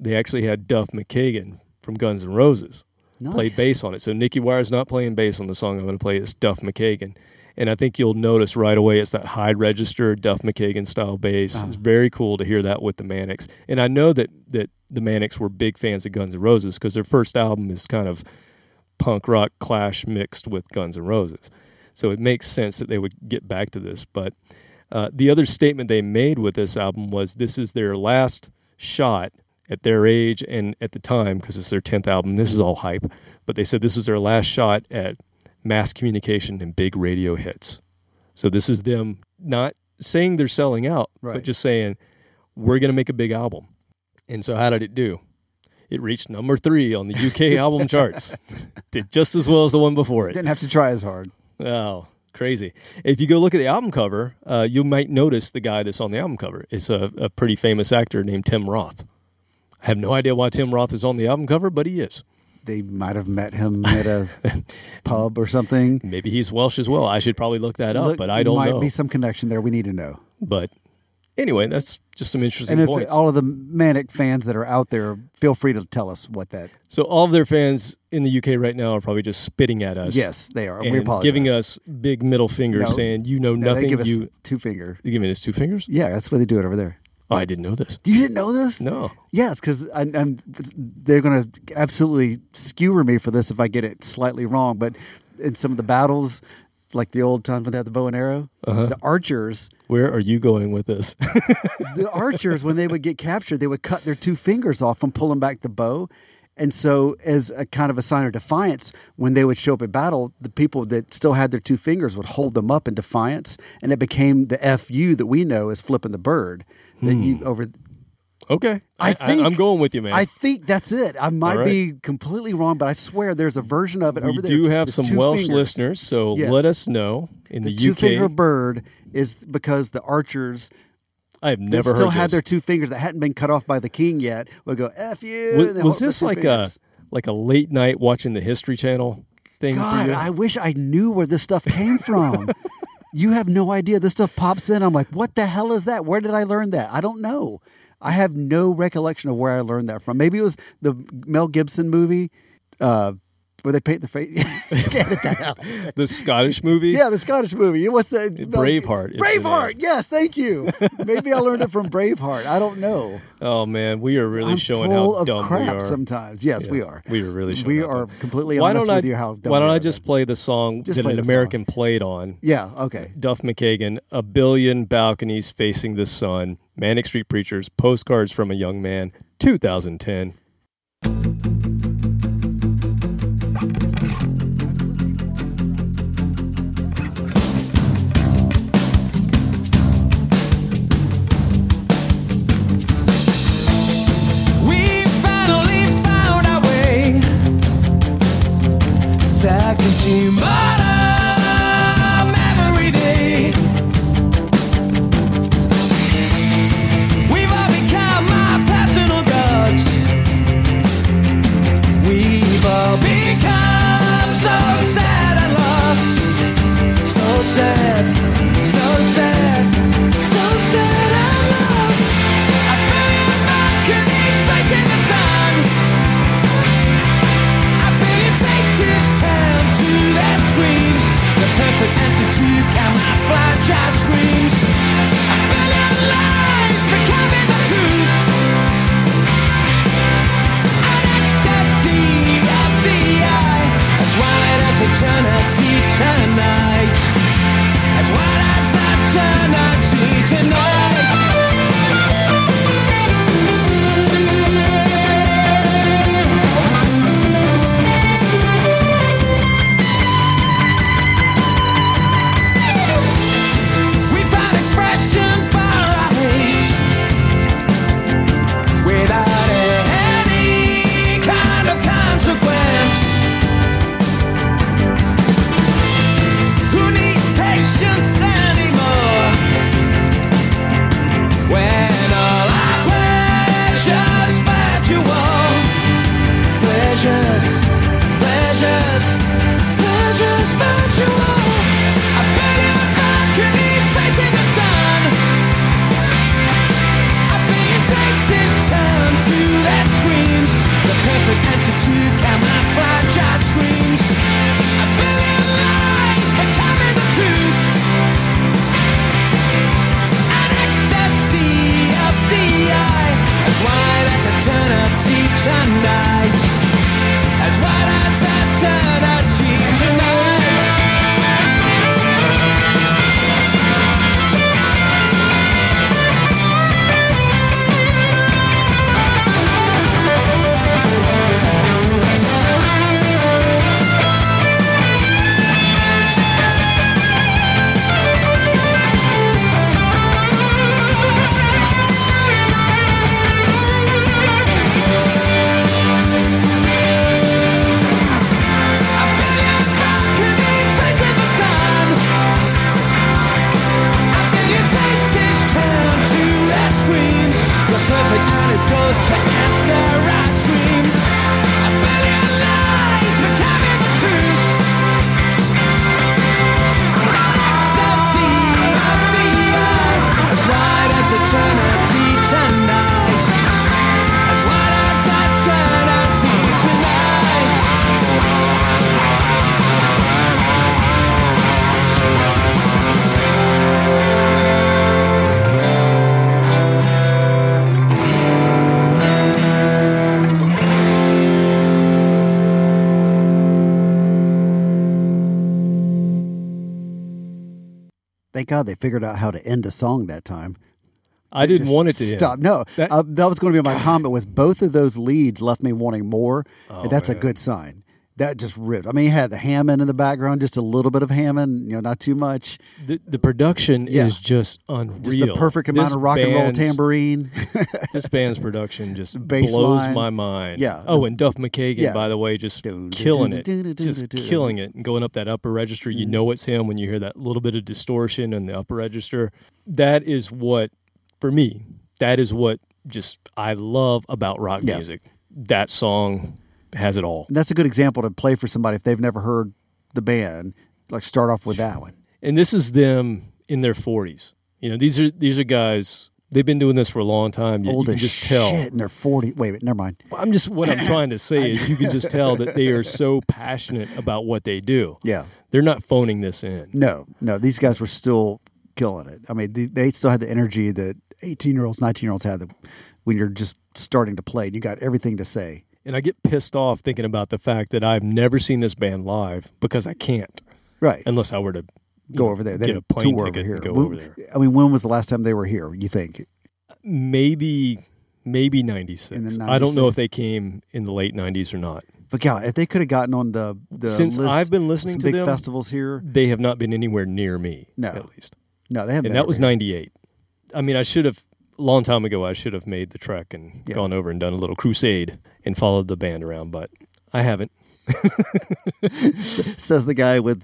they actually had Duff McKagan from Guns N' Roses. Play Nice. bass on it. So Nicky Wire's not playing bass on the song I'm going to play. It's Duff McKagan. And I think you'll notice right away it's that high register Duff McKagan style bass. Uh-huh. It's very cool to hear that with the Manics. And I know that that the Manics were big fans of Guns N' Roses because their first album is kind of punk rock clash mixed with Guns N' Roses. So it makes sense that they would get back to this. But uh, the other statement they made with this album was this is their last shot at their age and at the time, because it's their 10th album, this is all hype. But they said this is their last shot at mass communication and big radio hits. So this is them not saying they're selling out, Right. but just saying, we're going to make a big album. And so how did it do? It reached number three on the UK album charts. Did just as well as the one before it. Didn't have to try as hard. Oh, crazy. If you go look at the album cover, uh, you might notice the guy that's on the album cover. It's a, a pretty famous actor named Tim Roth. I have no idea why Tim Roth is on the album cover, but he is. They might have met him at a pub or something. Maybe he's Welsh as well. I should probably look that up, Look, but I don't might know. Might be some connection there. We need to know. But anyway, that's just some interesting And if points. all of the manic fans that are out there, feel free to tell us what that. so all of their fans in the UK right now are probably just spitting at us. Yes, they are. We apologize. giving us big middle fingers No. saying, you know No, nothing. They give us you two finger. they give me this two fingers? Yeah, that's why they do it over there. Oh, I didn't know this. You didn't know this? No. Yes, because I'm, they're going to absolutely skewer me for this if I get it slightly wrong. But in some of the battles, like the old time when they had the bow and arrow, Uh-huh. the archers, Where are you going with this? the archers, when they would get captured, they would cut their two fingers off from pulling back the bow. And so, as a kind of a sign of defiance, when they would show up in battle, the people that still had their two fingers would hold them up in defiance, and it became the "fu" that we know as flipping the bird. That you hmm. over Okay, I I, think- am going with you, man. I think that's it. I might right. be completely wrong, but I swear there's a version of it we over there. do have some Welsh fingers. listeners, so Yes. let us know in The the, two finger UK. bird is because the archers I have never still had this. their two fingers that hadn't been cut off by the king yet would go f you. was, was hold up their this like a like a late night watching the History Channel thing? God? I wish I knew where this stuff came from. you have no idea. This stuff pops in. I'm like, what the hell is that? Where did I learn that? I don't know. I have no recollection of where I learned that from. Maybe it was the Mel Gibson movie uh, where they paint the face. Get that out. the Scottish movie. Yeah, the Scottish movie. What's that? Braveheart Braveheart. Yes, thank you. Maybe I learned it from Braveheart. I don't know. Oh man, we are really I'm showing how of dumb crap we are. sometimes. Yes, Yeah, we are. We are really showing We are dumb. completely Why honest don't I? with you how dumb why don't I just play the song Just that an the song. American played on? Yeah. Okay. Duff McKagan, A Billion Balconies Facing the Sun, Manic Street Preachers, Postcards from a Young Man, 2010. God they figured out how to end a song that time. I didn't want it to end. stop. No, That- uh, that was going to be my comment. Was both of those leads left me wanting more, Oh, and that's a good sign. That just ripped. I mean, he had the Hammond in the background, just a little bit of Hammond, you know, not too much. The, the production Yeah. is just unreal. Just the perfect amount This of rock and roll tambourine. this band's production just Bass blows line. my mind. Yeah. Oh, and Duff McKagan, Yeah. by the way, just killing it, just killing it, and going up that upper register. You mm-hmm. know it's him when you hear that little bit of distortion in the upper register. That is what, for me, that is what just I love about rock Yeah. music. That song has it all. That's a good example to play for somebody if they've never heard the band. Like start off with that one. and this is them in their 40s. You know, these are these are guys. They've been doing this for a long time. You, you can just tell. shit, and they're forty. Wait, wait, never mind. I'm just what I'm trying to say is you can just tell that they are so passionate about what they do. Yeah, They're not phoning this in. no, no. These guys were still killing it. I mean, they, they still had the energy that eighteen year olds, nineteen year olds had. The, when you're just starting to play, and you got everything to say. And I get pissed off thinking about the fact that I've never seen this band live because I can't Right. unless I were to go know, over there. They get a plane ticket over here. and go When- over there. I mean, when was the last time they were here? You think? Maybe maybe 96. I don't know if they came in the late 90s or not. But God, if they could have gotten on the the Since list, I've been listening to big them, festivals here, they have not been anywhere near me No. at least. no, they haven't. and that was 98 i mean i should have long time ago i should have made the trek and Yeah. gone over and done a little crusade and followed the band around but i haven't Says the guy with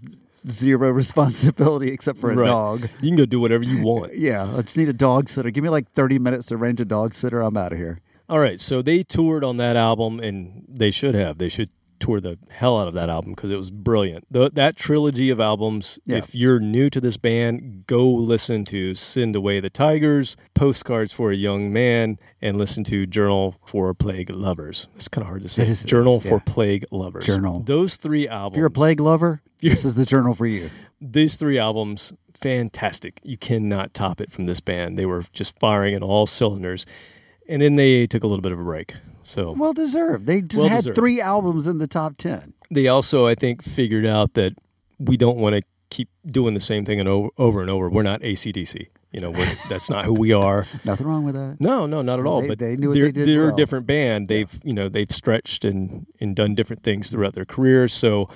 zero responsibility except for a Right. dog. you can go do whatever you want Yeah, I just need a dog sitter. Give me like thirty minutes to arrange a dog sitter. I'm out of here. all right so they toured on that album and they should have they should tour the hell out of that album because it was brilliant the, that trilogy of albums Yeah. if you're new to this band go listen to send away the tigers postcards for a young man and listen to journal for plague lovers it's kind of hard to say It is- journal yeah. for plague lovers Journal. those three albums If you're a plague lover, this is the journal for you. these three albums fantastic you cannot top it from this band they were just firing at all cylinders and then they took a little bit of a break so Well deserved. They just Well had deserved. three albums in the top ten. they also i think figured out that we don't want to keep doing the same thing and over, over and over we're not acdc you know we're, that's not who we are Nothing wrong with that. no no not at all They- but they knew they're, they did they're well. a different band they've you know they've stretched and and done different things throughout their careers so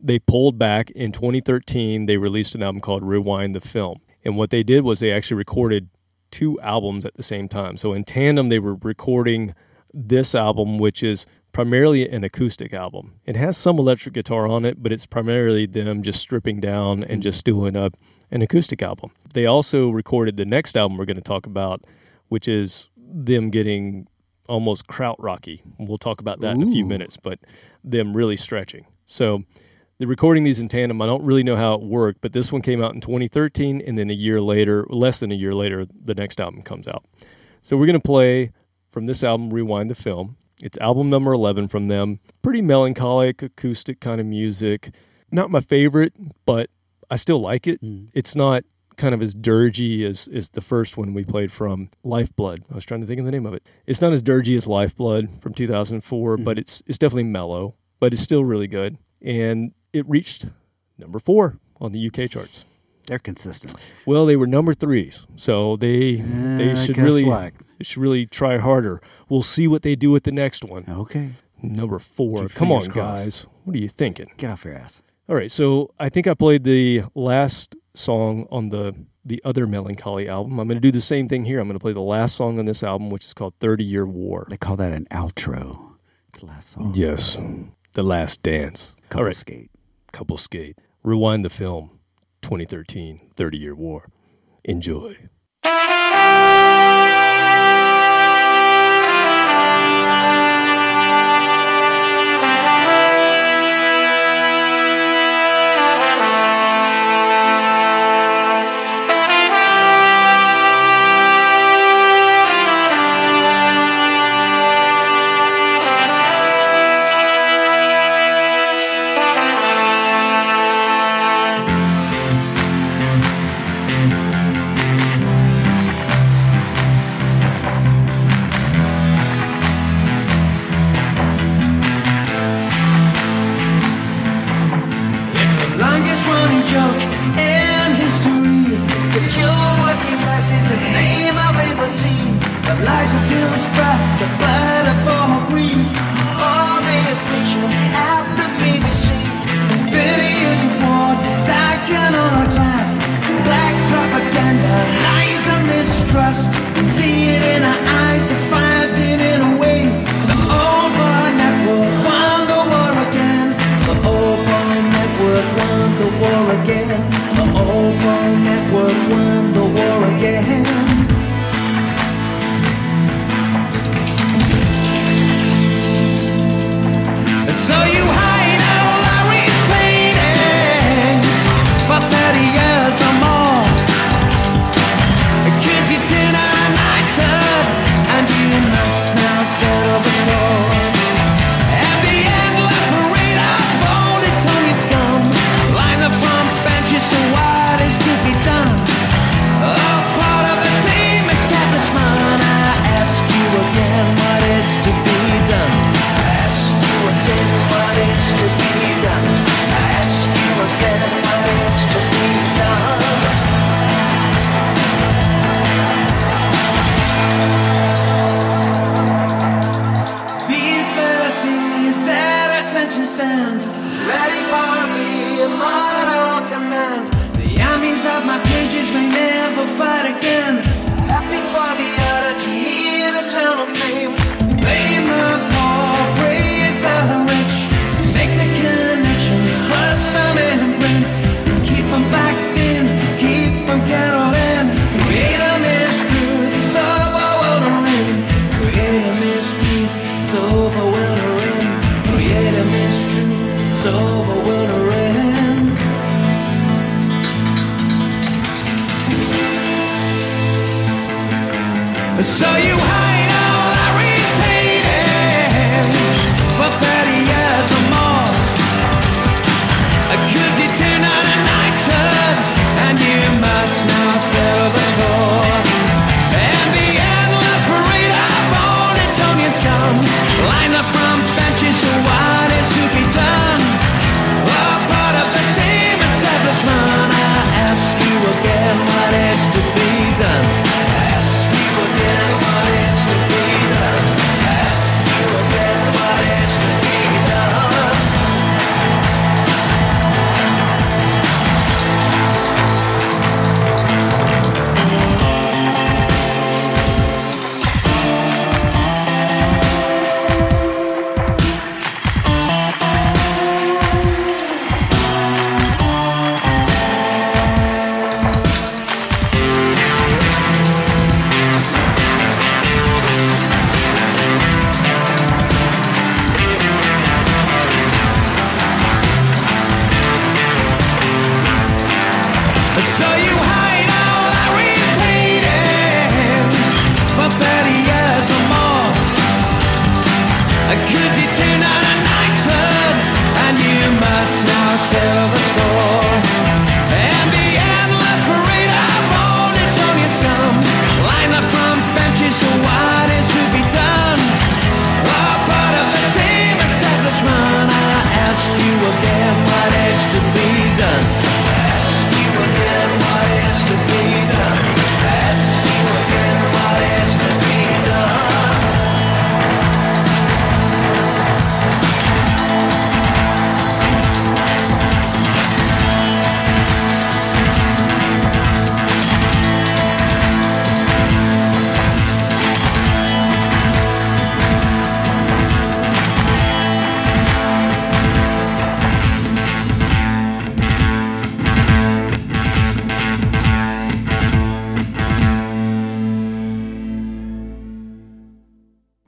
they pulled back in 2013 they released an album called rewind the film and what they did was they actually recorded two albums at the same time so in tandem they were recording this album which is primarily an acoustic album it has some electric guitar on it but it's primarily them just stripping down and just doing a an acoustic album they also recorded the next album we're going to talk about which is them getting almost krautrocky. We'll talk about that in a few minutes, but them really stretching. So they're recording these in tandem. I don't really know how it worked, but this one came out in 2013, and then a year later, less than a year later, the next album comes out. So we're going to play from this album, Rewind the Film. It's album number 11 from them. Pretty melancholic, acoustic kind of music. Not my favorite, but I still like it. Mm. It's not kind of as dirgy as, as the first one we played from Lifeblood. I was trying to think of the name of it. It's not as dirgy as Lifeblood from 2004, mm. but it's it's definitely mellow, but it's still really good. And it reached number 4 on the UK charts. They're consistent. Well, they were number 3s. So they they Eh, should really slack. should really try harder. We'll see what they do with the next one. Okay, Number 4. Keep Come on, crossed. guys. What are you thinking? get off your ass. All right, so I think I played the last song on the the other Melancholy album. I'm going to do the same thing here. I'm going to play the last song on this album, which is called 30 Year War. They call that an outro. It's the last song. Yes, The Last Dance. Couple All right, skate. Couple skate. Rewind the film, 2013, 30 Year War. Enjoy.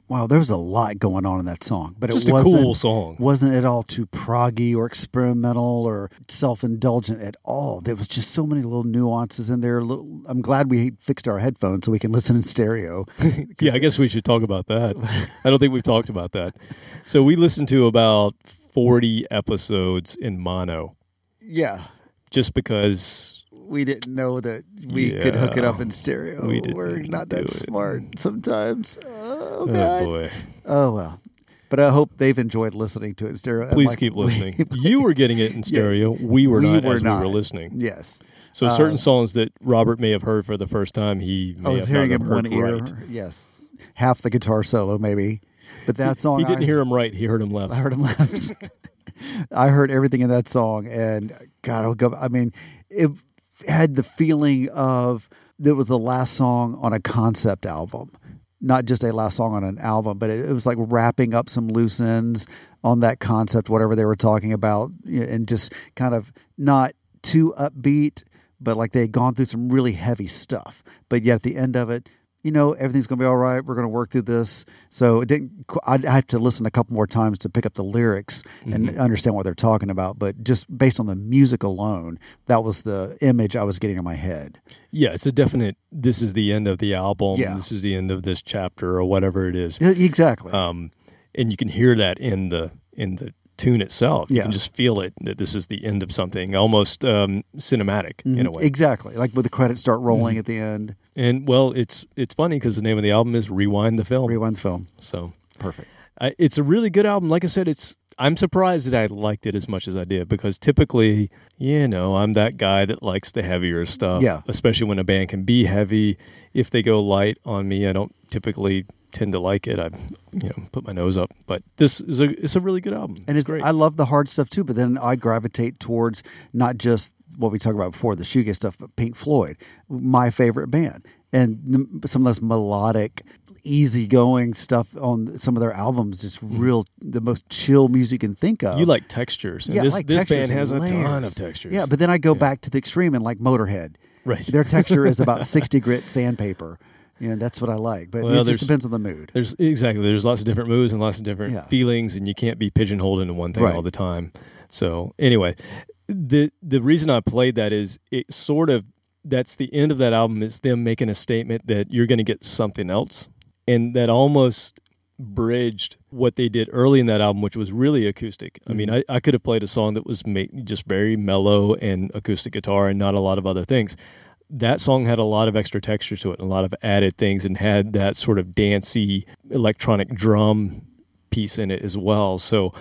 Wow, there was a lot going on in that song, but Just it wasn't cool song. Wasn't at all too proggy or experimental or self-indulgent at all. There was just so many little nuances in there. Little, I'm glad we fixed our headphones so we can listen in stereo. Yeah, I guess we should talk about that. I don't think we've talked about that. So we listened to about 40 episodes in mono yeah, just because we didn't know that we could hook it up in stereo. we didn't We're not that it. smart sometimes. Oh, oh boy. Oh well. But I hope they've enjoyed listening to it in stereo. Please Like keep listening. you were getting it in stereo. We were We not were as not. we were listening. Yes. So certain uh, songs that Robert may have heard for the first time, he may I was have hearing him heard one ear. right. Yes. Half the guitar solo, maybe. But that song, He didn't I, hear him right. He heard him left. I heard him left. I heard everything in that song, and God, I'll go. I mean, it had the feeling of that was the last song on a concept album, not just a last song on an album, but it, it was like wrapping up some loose ends on that concept, whatever they were talking about, and just kind of not too upbeat, but like they had gone through some really heavy stuff. But yet at the end of it, you know, everything's going to be all right. We're going to work through this. So it didn't. I I had to listen a couple more times to pick up the lyrics and understand what they're talking about. But just based on the music alone, that was the image I was getting in my head. Yeah, it's a definite. This is the end of the album. Yeah. This is the end of this chapter or whatever it is. Exactly. Um, and you can hear that in the in the tune itself. You Yeah. can just feel it that this is the end of something, almost um, cinematic in a way. Exactly. Like when the credits start rolling at the end. And well, it's it's funny because the name of the album is Rewind the Film. Rewind the film. So Perfect. I, it's a really good album. Like I said, it's. I'm surprised that I liked it as much as I did because typically, you know, I'm that guy that likes the heavier stuff. Yeah. Especially when a band can be heavy. If they go light on me, I don't typically tend to like it. I've you know, put my nose up. But this is a it's a really good album. And it's, great. I love the hard stuff too, but then I gravitate towards not just what we talked about before, the shoegaze stuff, but Pink Floyd, my favorite band, and the, some of those melodic, easygoing stuff on some of their albums, just real the most chill music you can think of. Mm-hmm. you like textures, and Yeah, this like this band and has a ton of textures. Yeah, but then I go Yeah. back to the extreme and like Motorhead. Right. Their texture is about sixty grit sandpaper. You know, that's what I like. But Well, it just depends on the mood. There's exactly there's lots of different moods and lots of different Yeah. feelings, and you can't be pigeonholed into one thing Right. all the time. So anyway, the the reason I played that is it sort of that's the end of that album is them making a statement that you're going to get something else, and that almost bridged what they did early in that album, which was really acoustic. I mean, mm-hmm. I, I could have played a song that was ma- just very mellow and acoustic guitar and not a lot of other things. That song had a lot of extra texture to it and a lot of added things and had that sort of dancey electronic drum piece in it as well. So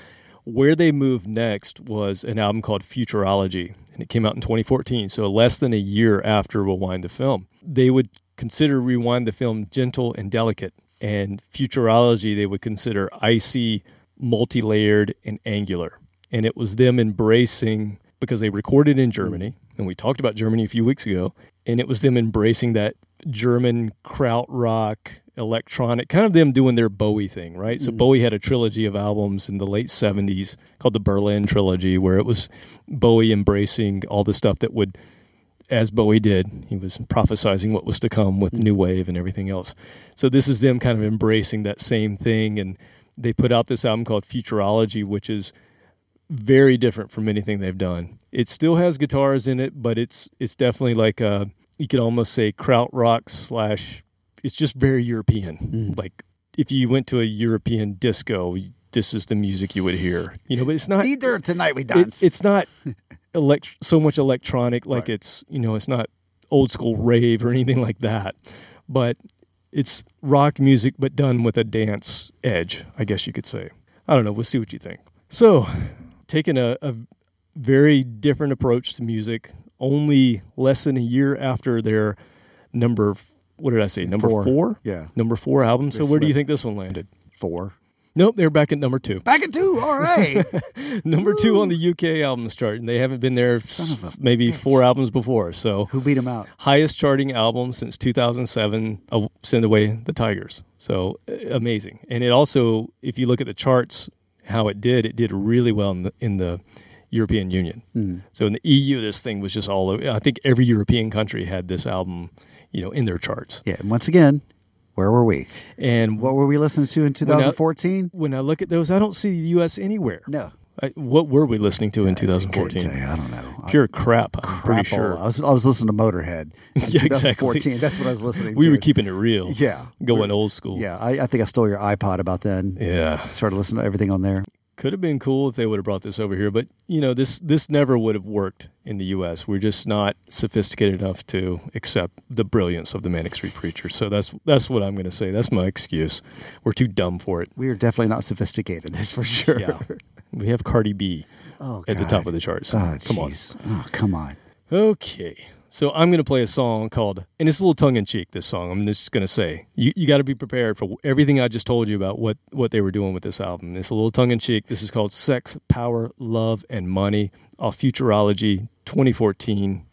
where they moved next was an album called Futurology, and it came out in 2014, so less than a year after Rewind the Film. They would consider Rewind the Film gentle and delicate, and Futurology they would consider icy, multi layered, and angular. And it was them embracing, because they recorded in Germany, and we talked about Germany a few weeks ago, and it was them embracing that German krautrock electronic, kind of them doing their Bowie thing, right? So mm. Bowie had a trilogy of albums in the late 70s called the Berlin Trilogy, where it was Bowie embracing all the stuff that would, as Bowie did, he was prophesizing what was to come with mm. New Wave and everything else. So this is them kind of embracing that same thing. And they put out this album called Futurology, which is very different from anything they've done. It still has guitars in it, but it's it's definitely like a you could almost say krautrock slash. It's just very European. Mm-hmm. Like if you went to a European disco, this is the music you would hear. You know, but it's not. Either tonight we it- dance. it's not elect so much electronic like it's you know it's not old school rave or anything like that but it's rock music but done with a dance edge i guess you could say i don't know we'll see what you think so taking a, a very different approach to music only less than a year after their number what did i say number Four. four, Yeah. number four album so They where do you think this one landed four. nope they're back at number two Back at two. All right. number two on the UK albums chart, and they haven't been there Son of a maybe bitch. four albums before. So Who beat them out? highest charting album since 2007, uh, "Send Away the Tigers." So uh, amazing, and it also, if you look at the charts, how it did, it did really well in the in the European Union. Hmm. So in the EU, this thing was just all over. I think every European country had this album, you know, in their charts. Yeah. And once again, where were we? And What were we listening to in 2014? when I look at those, I don't see the U.S. anywhere. No. I, what were we listening to in Couldn't 2014? tell you. I don't know. Pure crap. I'm pretty sure. I was I was listening to Motorhead. In Yeah, exactly. 2014. That's what I was listening We to. We were keeping it real. Yeah. Going old school. Yeah, I, I think I stole your iPod about then. Yeah. Started listening to everything on there. Could have been cool if they would have brought this over here, but you know, this this never would have worked in the US. We're just not sophisticated enough to accept the brilliance of the Manic Street Preacher. So that's that's what I'm going to say. That's my excuse. We're too dumb for it. We are definitely not sophisticated. That's for sure. Yeah. we have Cardi B Oh, at the top of the charts. Oh, Come on. Oh, come on. Okay. So I'm going to play a song called, and it's a little tongue in cheek. This song, I'm just going to say, you, you got to be prepared for everything I just told you about what what they were doing with this album. It's a little tongue in cheek. This is called "Sex, Power, Love, and Money" off Futurology 2014.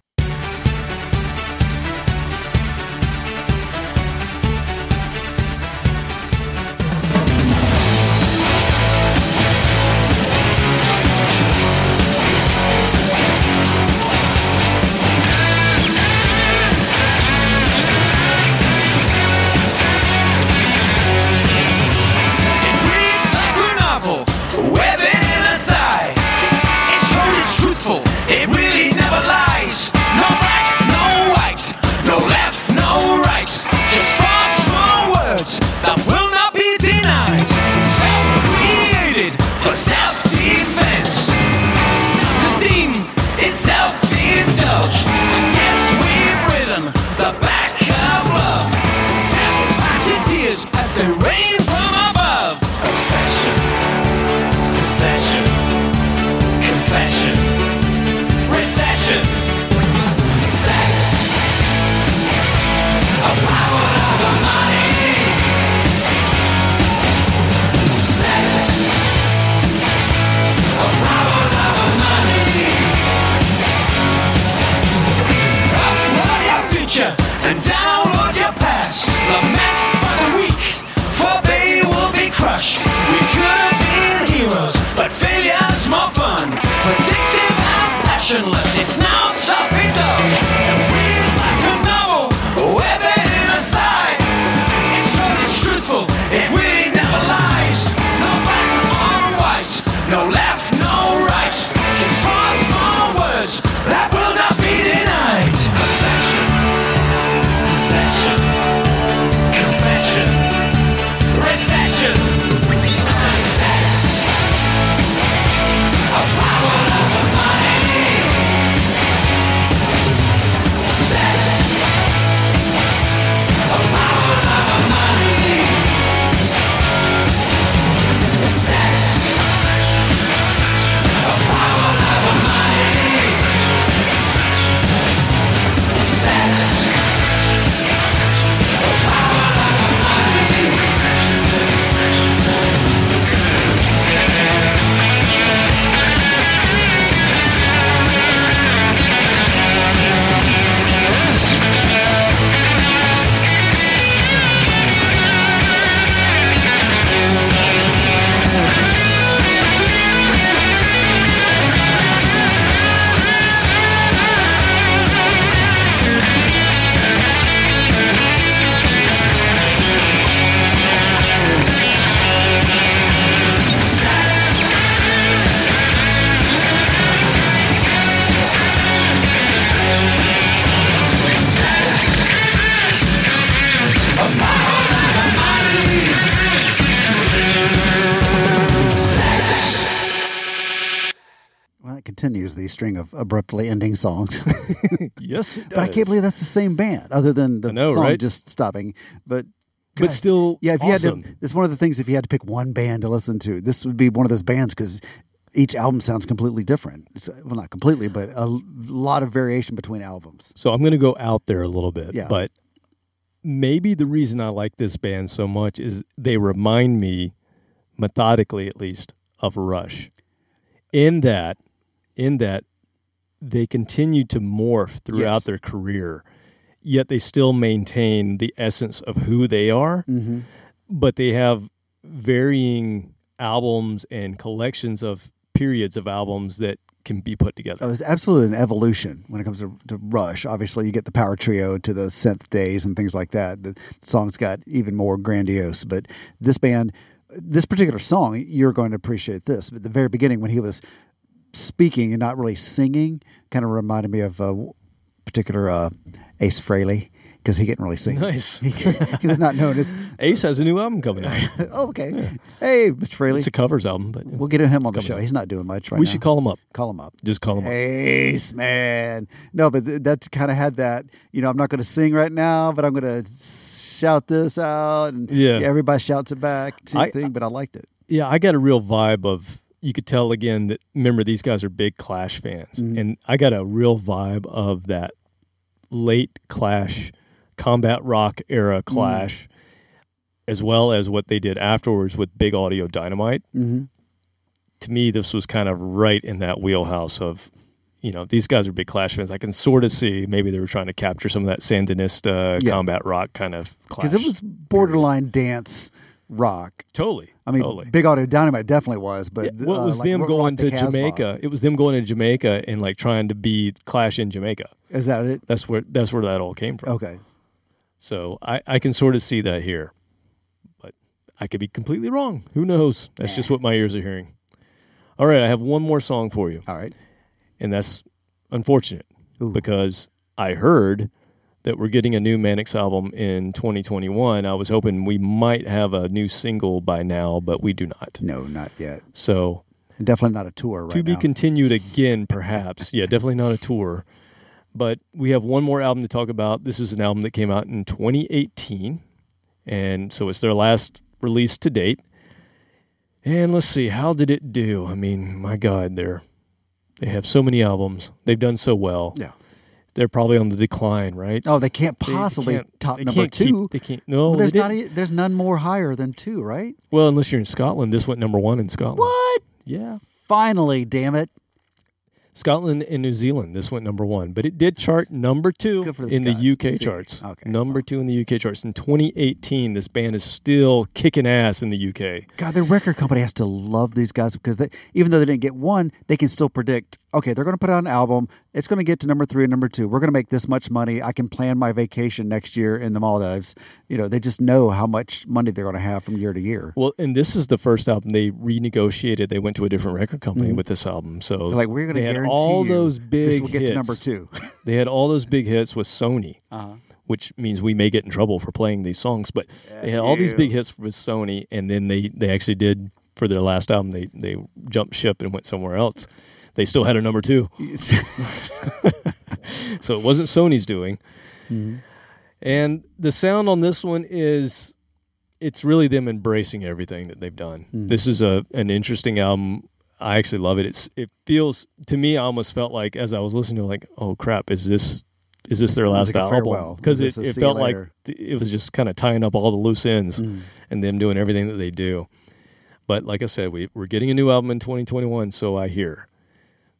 String of abruptly ending songs. Yes, but I can't believe that's the same band, other than the know, song right? just stopping. But But still, yeah, if you had to, it's one of the things. If you had to pick one band to listen to, this would be one of those bands because each album sounds completely different. It's, well, not completely, but a lot of variation between albums. So I'm going to go out there a little bit, Yeah. but maybe the reason I like this band so much is they remind me, methodically at least, of Rush. In that, in that, they continue to morph throughout Yes. their career, yet they still maintain the essence of who they are. Mm-hmm. But they have varying albums and collections of periods of albums that can be put together. Oh, it's absolutely an evolution when it comes to, to Rush. Obviously, you get the power trio to the synth days and things like that. The songs got even more grandiose. But this band, this particular song, you're going to appreciate this. But at the very beginning, when he was speaking and not really singing, kind of reminded me of a particular uh, Ace Frehley because he couldn't really sing. Nice. He, he was not known as. Ace has a new album coming out. oh, okay. Hey, Mr. Frehley. It's a covers album, but We'll get him on the show. up. He's not doing much right we now. We should call him up. call him up. Just call him up. Ace, man. No, but th- that kind of had that, you know, I'm not going to sing right now, but I'm going to shout this out. And Yeah. everybody shouts it back to I- thing, but I liked it. Yeah, I got a real vibe of. You could tell again that remember these guys are big Clash fans, Mhm. and I got a real vibe of that late Clash, combat rock era Clash, as well as what they did afterwards with Big Audio Dynamite. Mm-hmm. To me, this was kind of right in that wheelhouse of, you know, these guys are big Clash fans. I can sort of see maybe they were trying to capture some of that Sandinista Yeah. combat rock kind of Clash. Because it was borderline dance rock. totally. I mean, totally. Big Audio Dynamite definitely was, but Yeah, well, it uh, was like, them going to Casbah. Jamaica. It was them going to Jamaica and like trying to be Clash in Jamaica. Is that it? That's where that's where that all came from. Okay. So I, I can sort of see that here, but I could be completely wrong. Who knows? That's just what my ears are hearing. All right, I have one more song for you, All right. and that's unfortunate Ooh. because I heard that we're getting a new Manics album in 2021. I was hoping we might have a new single by now, but we do not. No, not yet. So Definitely not a tour right to be now. continued again, perhaps. yeah, definitely not a tour. But we have one more album to talk about. This is an album that came out in 2018, and so it's their last release to date. And let's see, how did it do? I mean, my God, they're they have so many albums. They've done so well. Yeah. They're probably on the decline, right? Oh, they can't They possibly can't- top they number can't keep- two. they can't. No, Well, there's not. e- There's none more higher than two, right? well, unless you're in Scotland. This went number one in Scotland. What? Yeah. Finally, damn it! Scotland and New Zealand. This went number one, but it did chart number two the in the UK See, charts. okay, number well. two in the UK charts in 2018. This band is still kicking ass in the UK. God, the record company has to love these guys because they, even though they didn't get one, they can still predict. Okay, they're going to put out an album. It's going to get to number three and number two. We're going to make this much money. I can plan my vacation next year in the Maldives. You know, they just know how much money they're going to have from year to year. Well, and this is the first album they renegotiated. They went to a different record company with this album. So Mm-hmm. They're like, we're going to guarantee all those big this will get hits. to number two. They had all those big hits with Sony. Uh-huh. which means we may get in trouble for playing these songs. But they had all these big hits with Sony, and then they they actually did for their last album. They they jumped ship and went somewhere else. They still had a number two, so it wasn't Sony's doing. And the sound on this one is it's really them embracing everything that they've done. This is a an interesting album. I actually love it. It's it feels to me I almost felt like as I was listening to it, like, oh crap, is this is this their last like album? Because it, it felt like it was just kind of tying up all the loose ends and them doing everything that they do. But like I said, we, we're getting a new album in 2021, so I hear.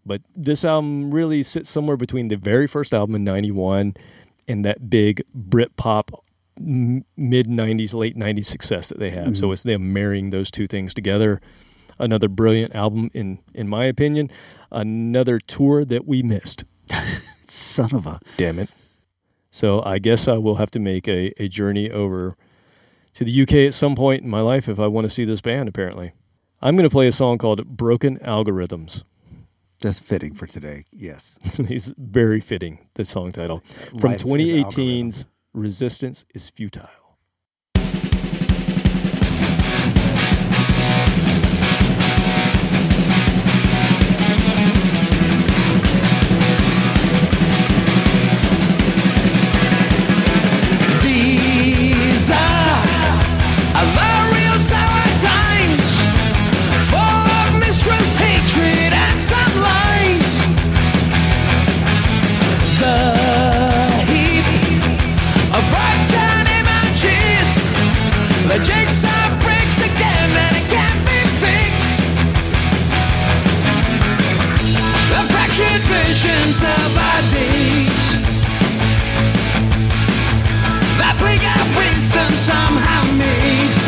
But this album really sits somewhere between the very first album in 91 and that big Britpop mid 90s, late 90s success that they have. So mm-hmm. it's them marrying those two things together. Another brilliant album, in, in my opinion. Another tour that we missed. Son of a. Damn it. So I guess I will have to make a, a journey over to the UK at some point in my life if I want to see this band, apparently. I'm going to play a song called Broken Algorithms. That's fitting for today. Yes. It's very fitting, the song title. From Life 2018's Resistance is Futile. Somehow made.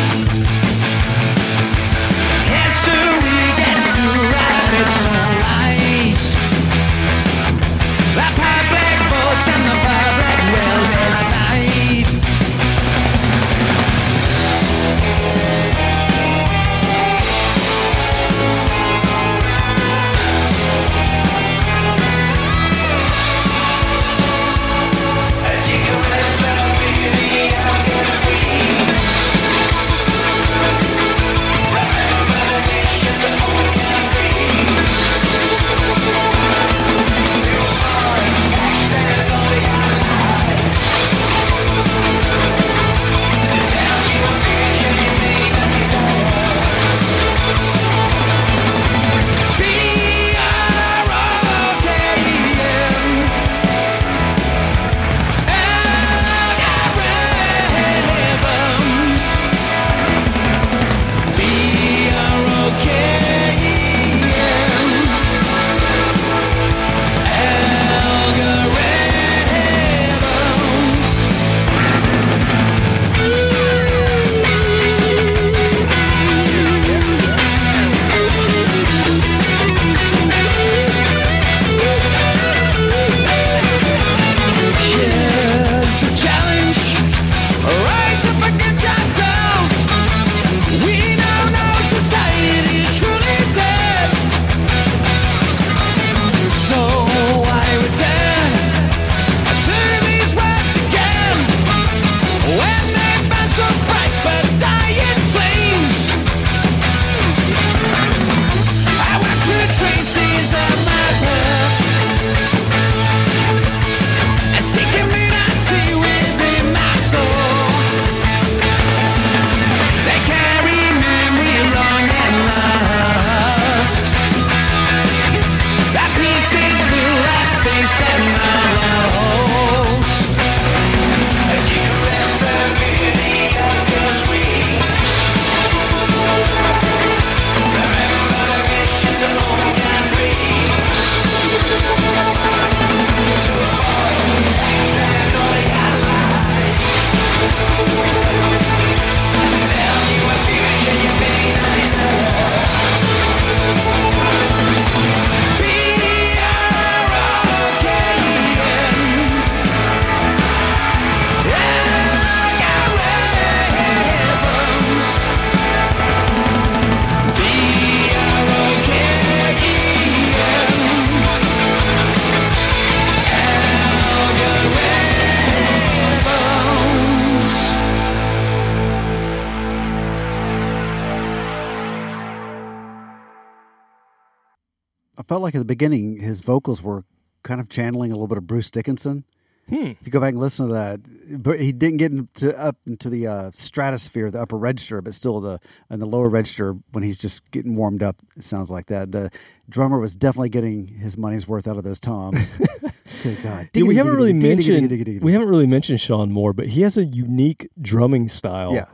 At the beginning his vocals were kind of channeling a little bit of Bruce Dickinson. Hmm. If you go back and listen to that, but he didn't get into up into the uh, stratosphere, the upper register, but still the in the lower register when he's just getting warmed up. It sounds like that. The drummer was definitely getting his money's worth out of those toms. Good God! Yeah, we haven't really mentioned we haven't really mentioned Sean Moore, but he has a unique drumming style. Yeah.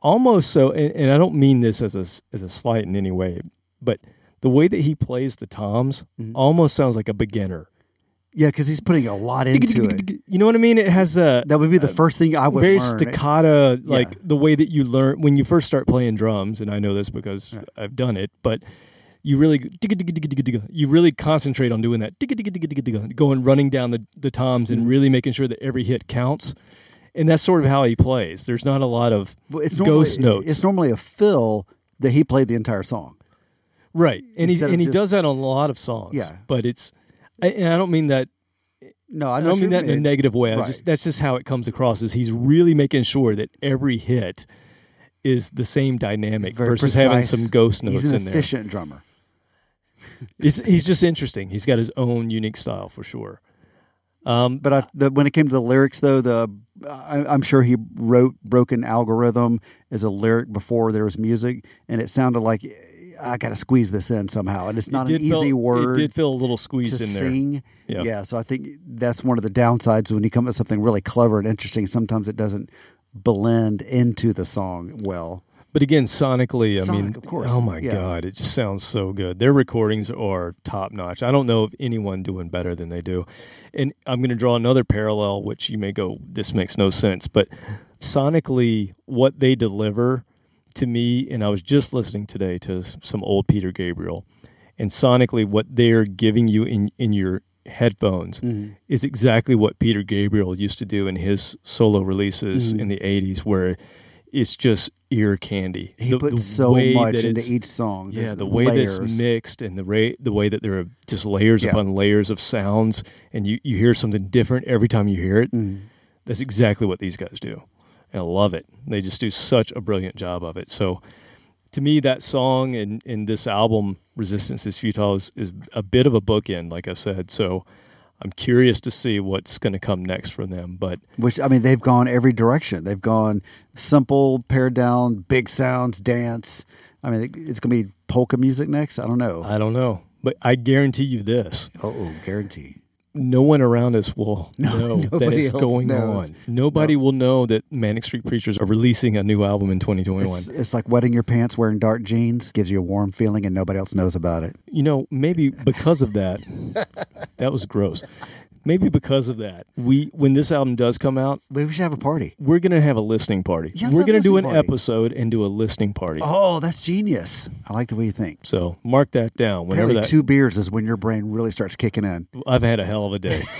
almost so. And, and I don't mean this as a as a slight in any way, but the way that he plays the toms Mhm. almost sounds like a beginner. Yeah, because he's putting a lot into it. You know what I mean? It has a That would be the first thing I would very learn. staccato, like Yeah. the way that you learn when you first start playing drums. And I know this because Right. I've done it, but. You really you really concentrate on doing that going running down the, the toms and Mhm. really making sure that every hit counts. And that's sort of how he plays. There's not a lot of Well, it's ghost normally, notes. It's normally a fill that he played the entire song. Right, and he and he just- does that on a lot of songs. Yeah. but it's I, and I don't mean that No, I, I, don't mean that in a negative way. I Right. just that's just how it comes across. Is he's really making sure that every hit is the same dynamic versus having some ghost notes He's an in there. efficient drummer. He's, he's just interesting. He's got his own unique style for sure. Um, But I, the, when it came to the lyrics, though, the I, I'm sure he wrote "Broken Algorithm" as a lyric before there was music, and it sounded like I got to squeeze this in somehow, and it's it not an easy feel, word It did feel a little to squeezed in there. sing. Yeah. so I think that's one of the downsides when you come up with something really clever and interesting. Sometimes it doesn't blend into the song well. But again, sonically, I Sonic, mean, of course. oh my Yeah. god, it just sounds so good. Their recordings are top notch. I don't know of anyone doing better than they do. And I'm going to draw another parallel, which you may go, this makes no sense, but sonically, what they deliver to me, and I was just listening today to some old Peter Gabriel, and sonically, what they're giving you in in your headphones is exactly what Peter Gabriel used to do in his solo releases Mhm. in the 80s, where it's just ear candy. He The- put the so much into each song. Yeah, There's the way layers. that's mixed and the way the way that there are just layers Yeah. upon layers of sounds, and you you hear something different every time you hear it. Mhm. That's exactly what these guys do, and I love it. They just do such a brilliant job of it. So, to me, that song and and this album, "Resistance is Futile," is, is a bit of a bookend, like I said. So, I'm curious to see what's going to come next for them. But Which I mean, they've gone every direction. They've gone simple, pared down, big sounds, dance. I mean, it's going to be polka music next. I don't know. I don't know. But I guarantee you this: oh, guarantee. No one around us will know that it's going knows. on. Nobody will know that Manic Street Preachers are releasing a new album in 2021. It's, it's like wetting your pants wearing dark jeans gives you a warm feeling, and nobody else knows about it. you know, maybe because of that, that was gross. Maybe because of that, we when this album does come out, Maybe we should have a party. we're gonna have a listening party. Yeah, we're gonna do an listening party. episode and do a listening party. Oh, that's genius. I like the way you think. So mark that down. Whenever Apparently, that, two beers is when your brain really starts kicking in. I've had a hell of a day.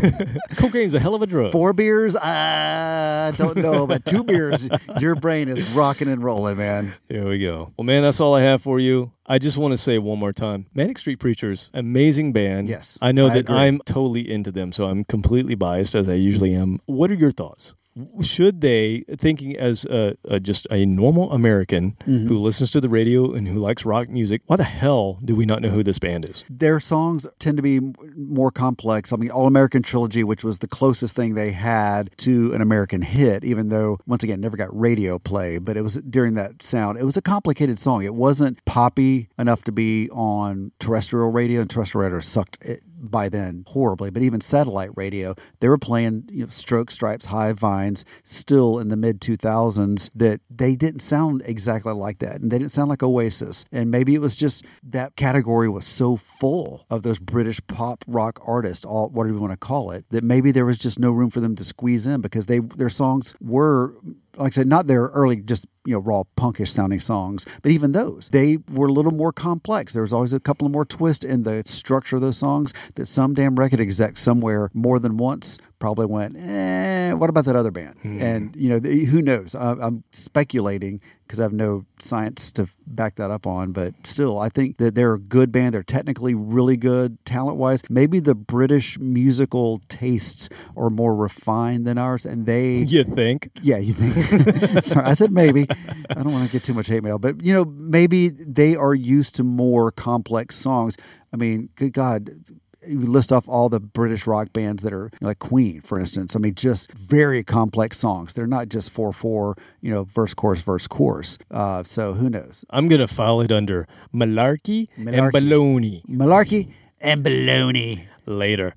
Cocaine's a hell of a drug. Four beers, I don't know, but two beers, your brain is rocking and rolling, man. There we go. Well, man, that's all I have for you. I just want to say one more time Manic Street Preachers, amazing band. Yes, I know I that agree. I'm totally into them, so I'm completely biased as I usually am. What are your thoughts? Should they, thinking as a, a, just a normal American Mm-hmm. who listens to the radio and who likes rock music, why the hell do we not know who this band is? Their songs tend to be more complex. I mean, All American Trilogy, which was the closest thing they had to an American hit, even though, once again, never got radio play, but it was during that sound. It was a complicated song. It wasn't poppy enough to be on terrestrial radio, and terrestrial radio sucked it by then horribly. But even satellite radio, they were playing you know, Stroke, Stripes, High Vines still in the mid 2000s that they didn't sound exactly like that. And they didn't sound like Oasis. And maybe it was just that category was so full of those British pop rock artists, all whatever you want to call it, that maybe there was just no room for them to squeeze in because they their songs were like I said, not their early, just you know, raw punkish sounding songs, but even those, they were a little more complex. There was always a couple of more twists in the structure of those songs that some damn record exec somewhere more than once probably went, eh, what about that other band? And you know, the, who knows? I, I'm speculating because I have no science to back that up on. But still, I think that they're a good band. They're technically really good, talent wise. Maybe the British musical tastes are more refined than ours, and they. You think? Yeah, you think? Sorry, I said maybe. I don't want to get too much hate mail, but you know, maybe they are used to more complex songs. I mean, good God, you list off all the British rock bands that are like Queen, for instance. I mean, just very complex songs. They're not just four four, you know, verse chorus verse chorus. Uh, so who knows? I'm gonna file it under malarkey, and baloney Malarkey and baloney. later.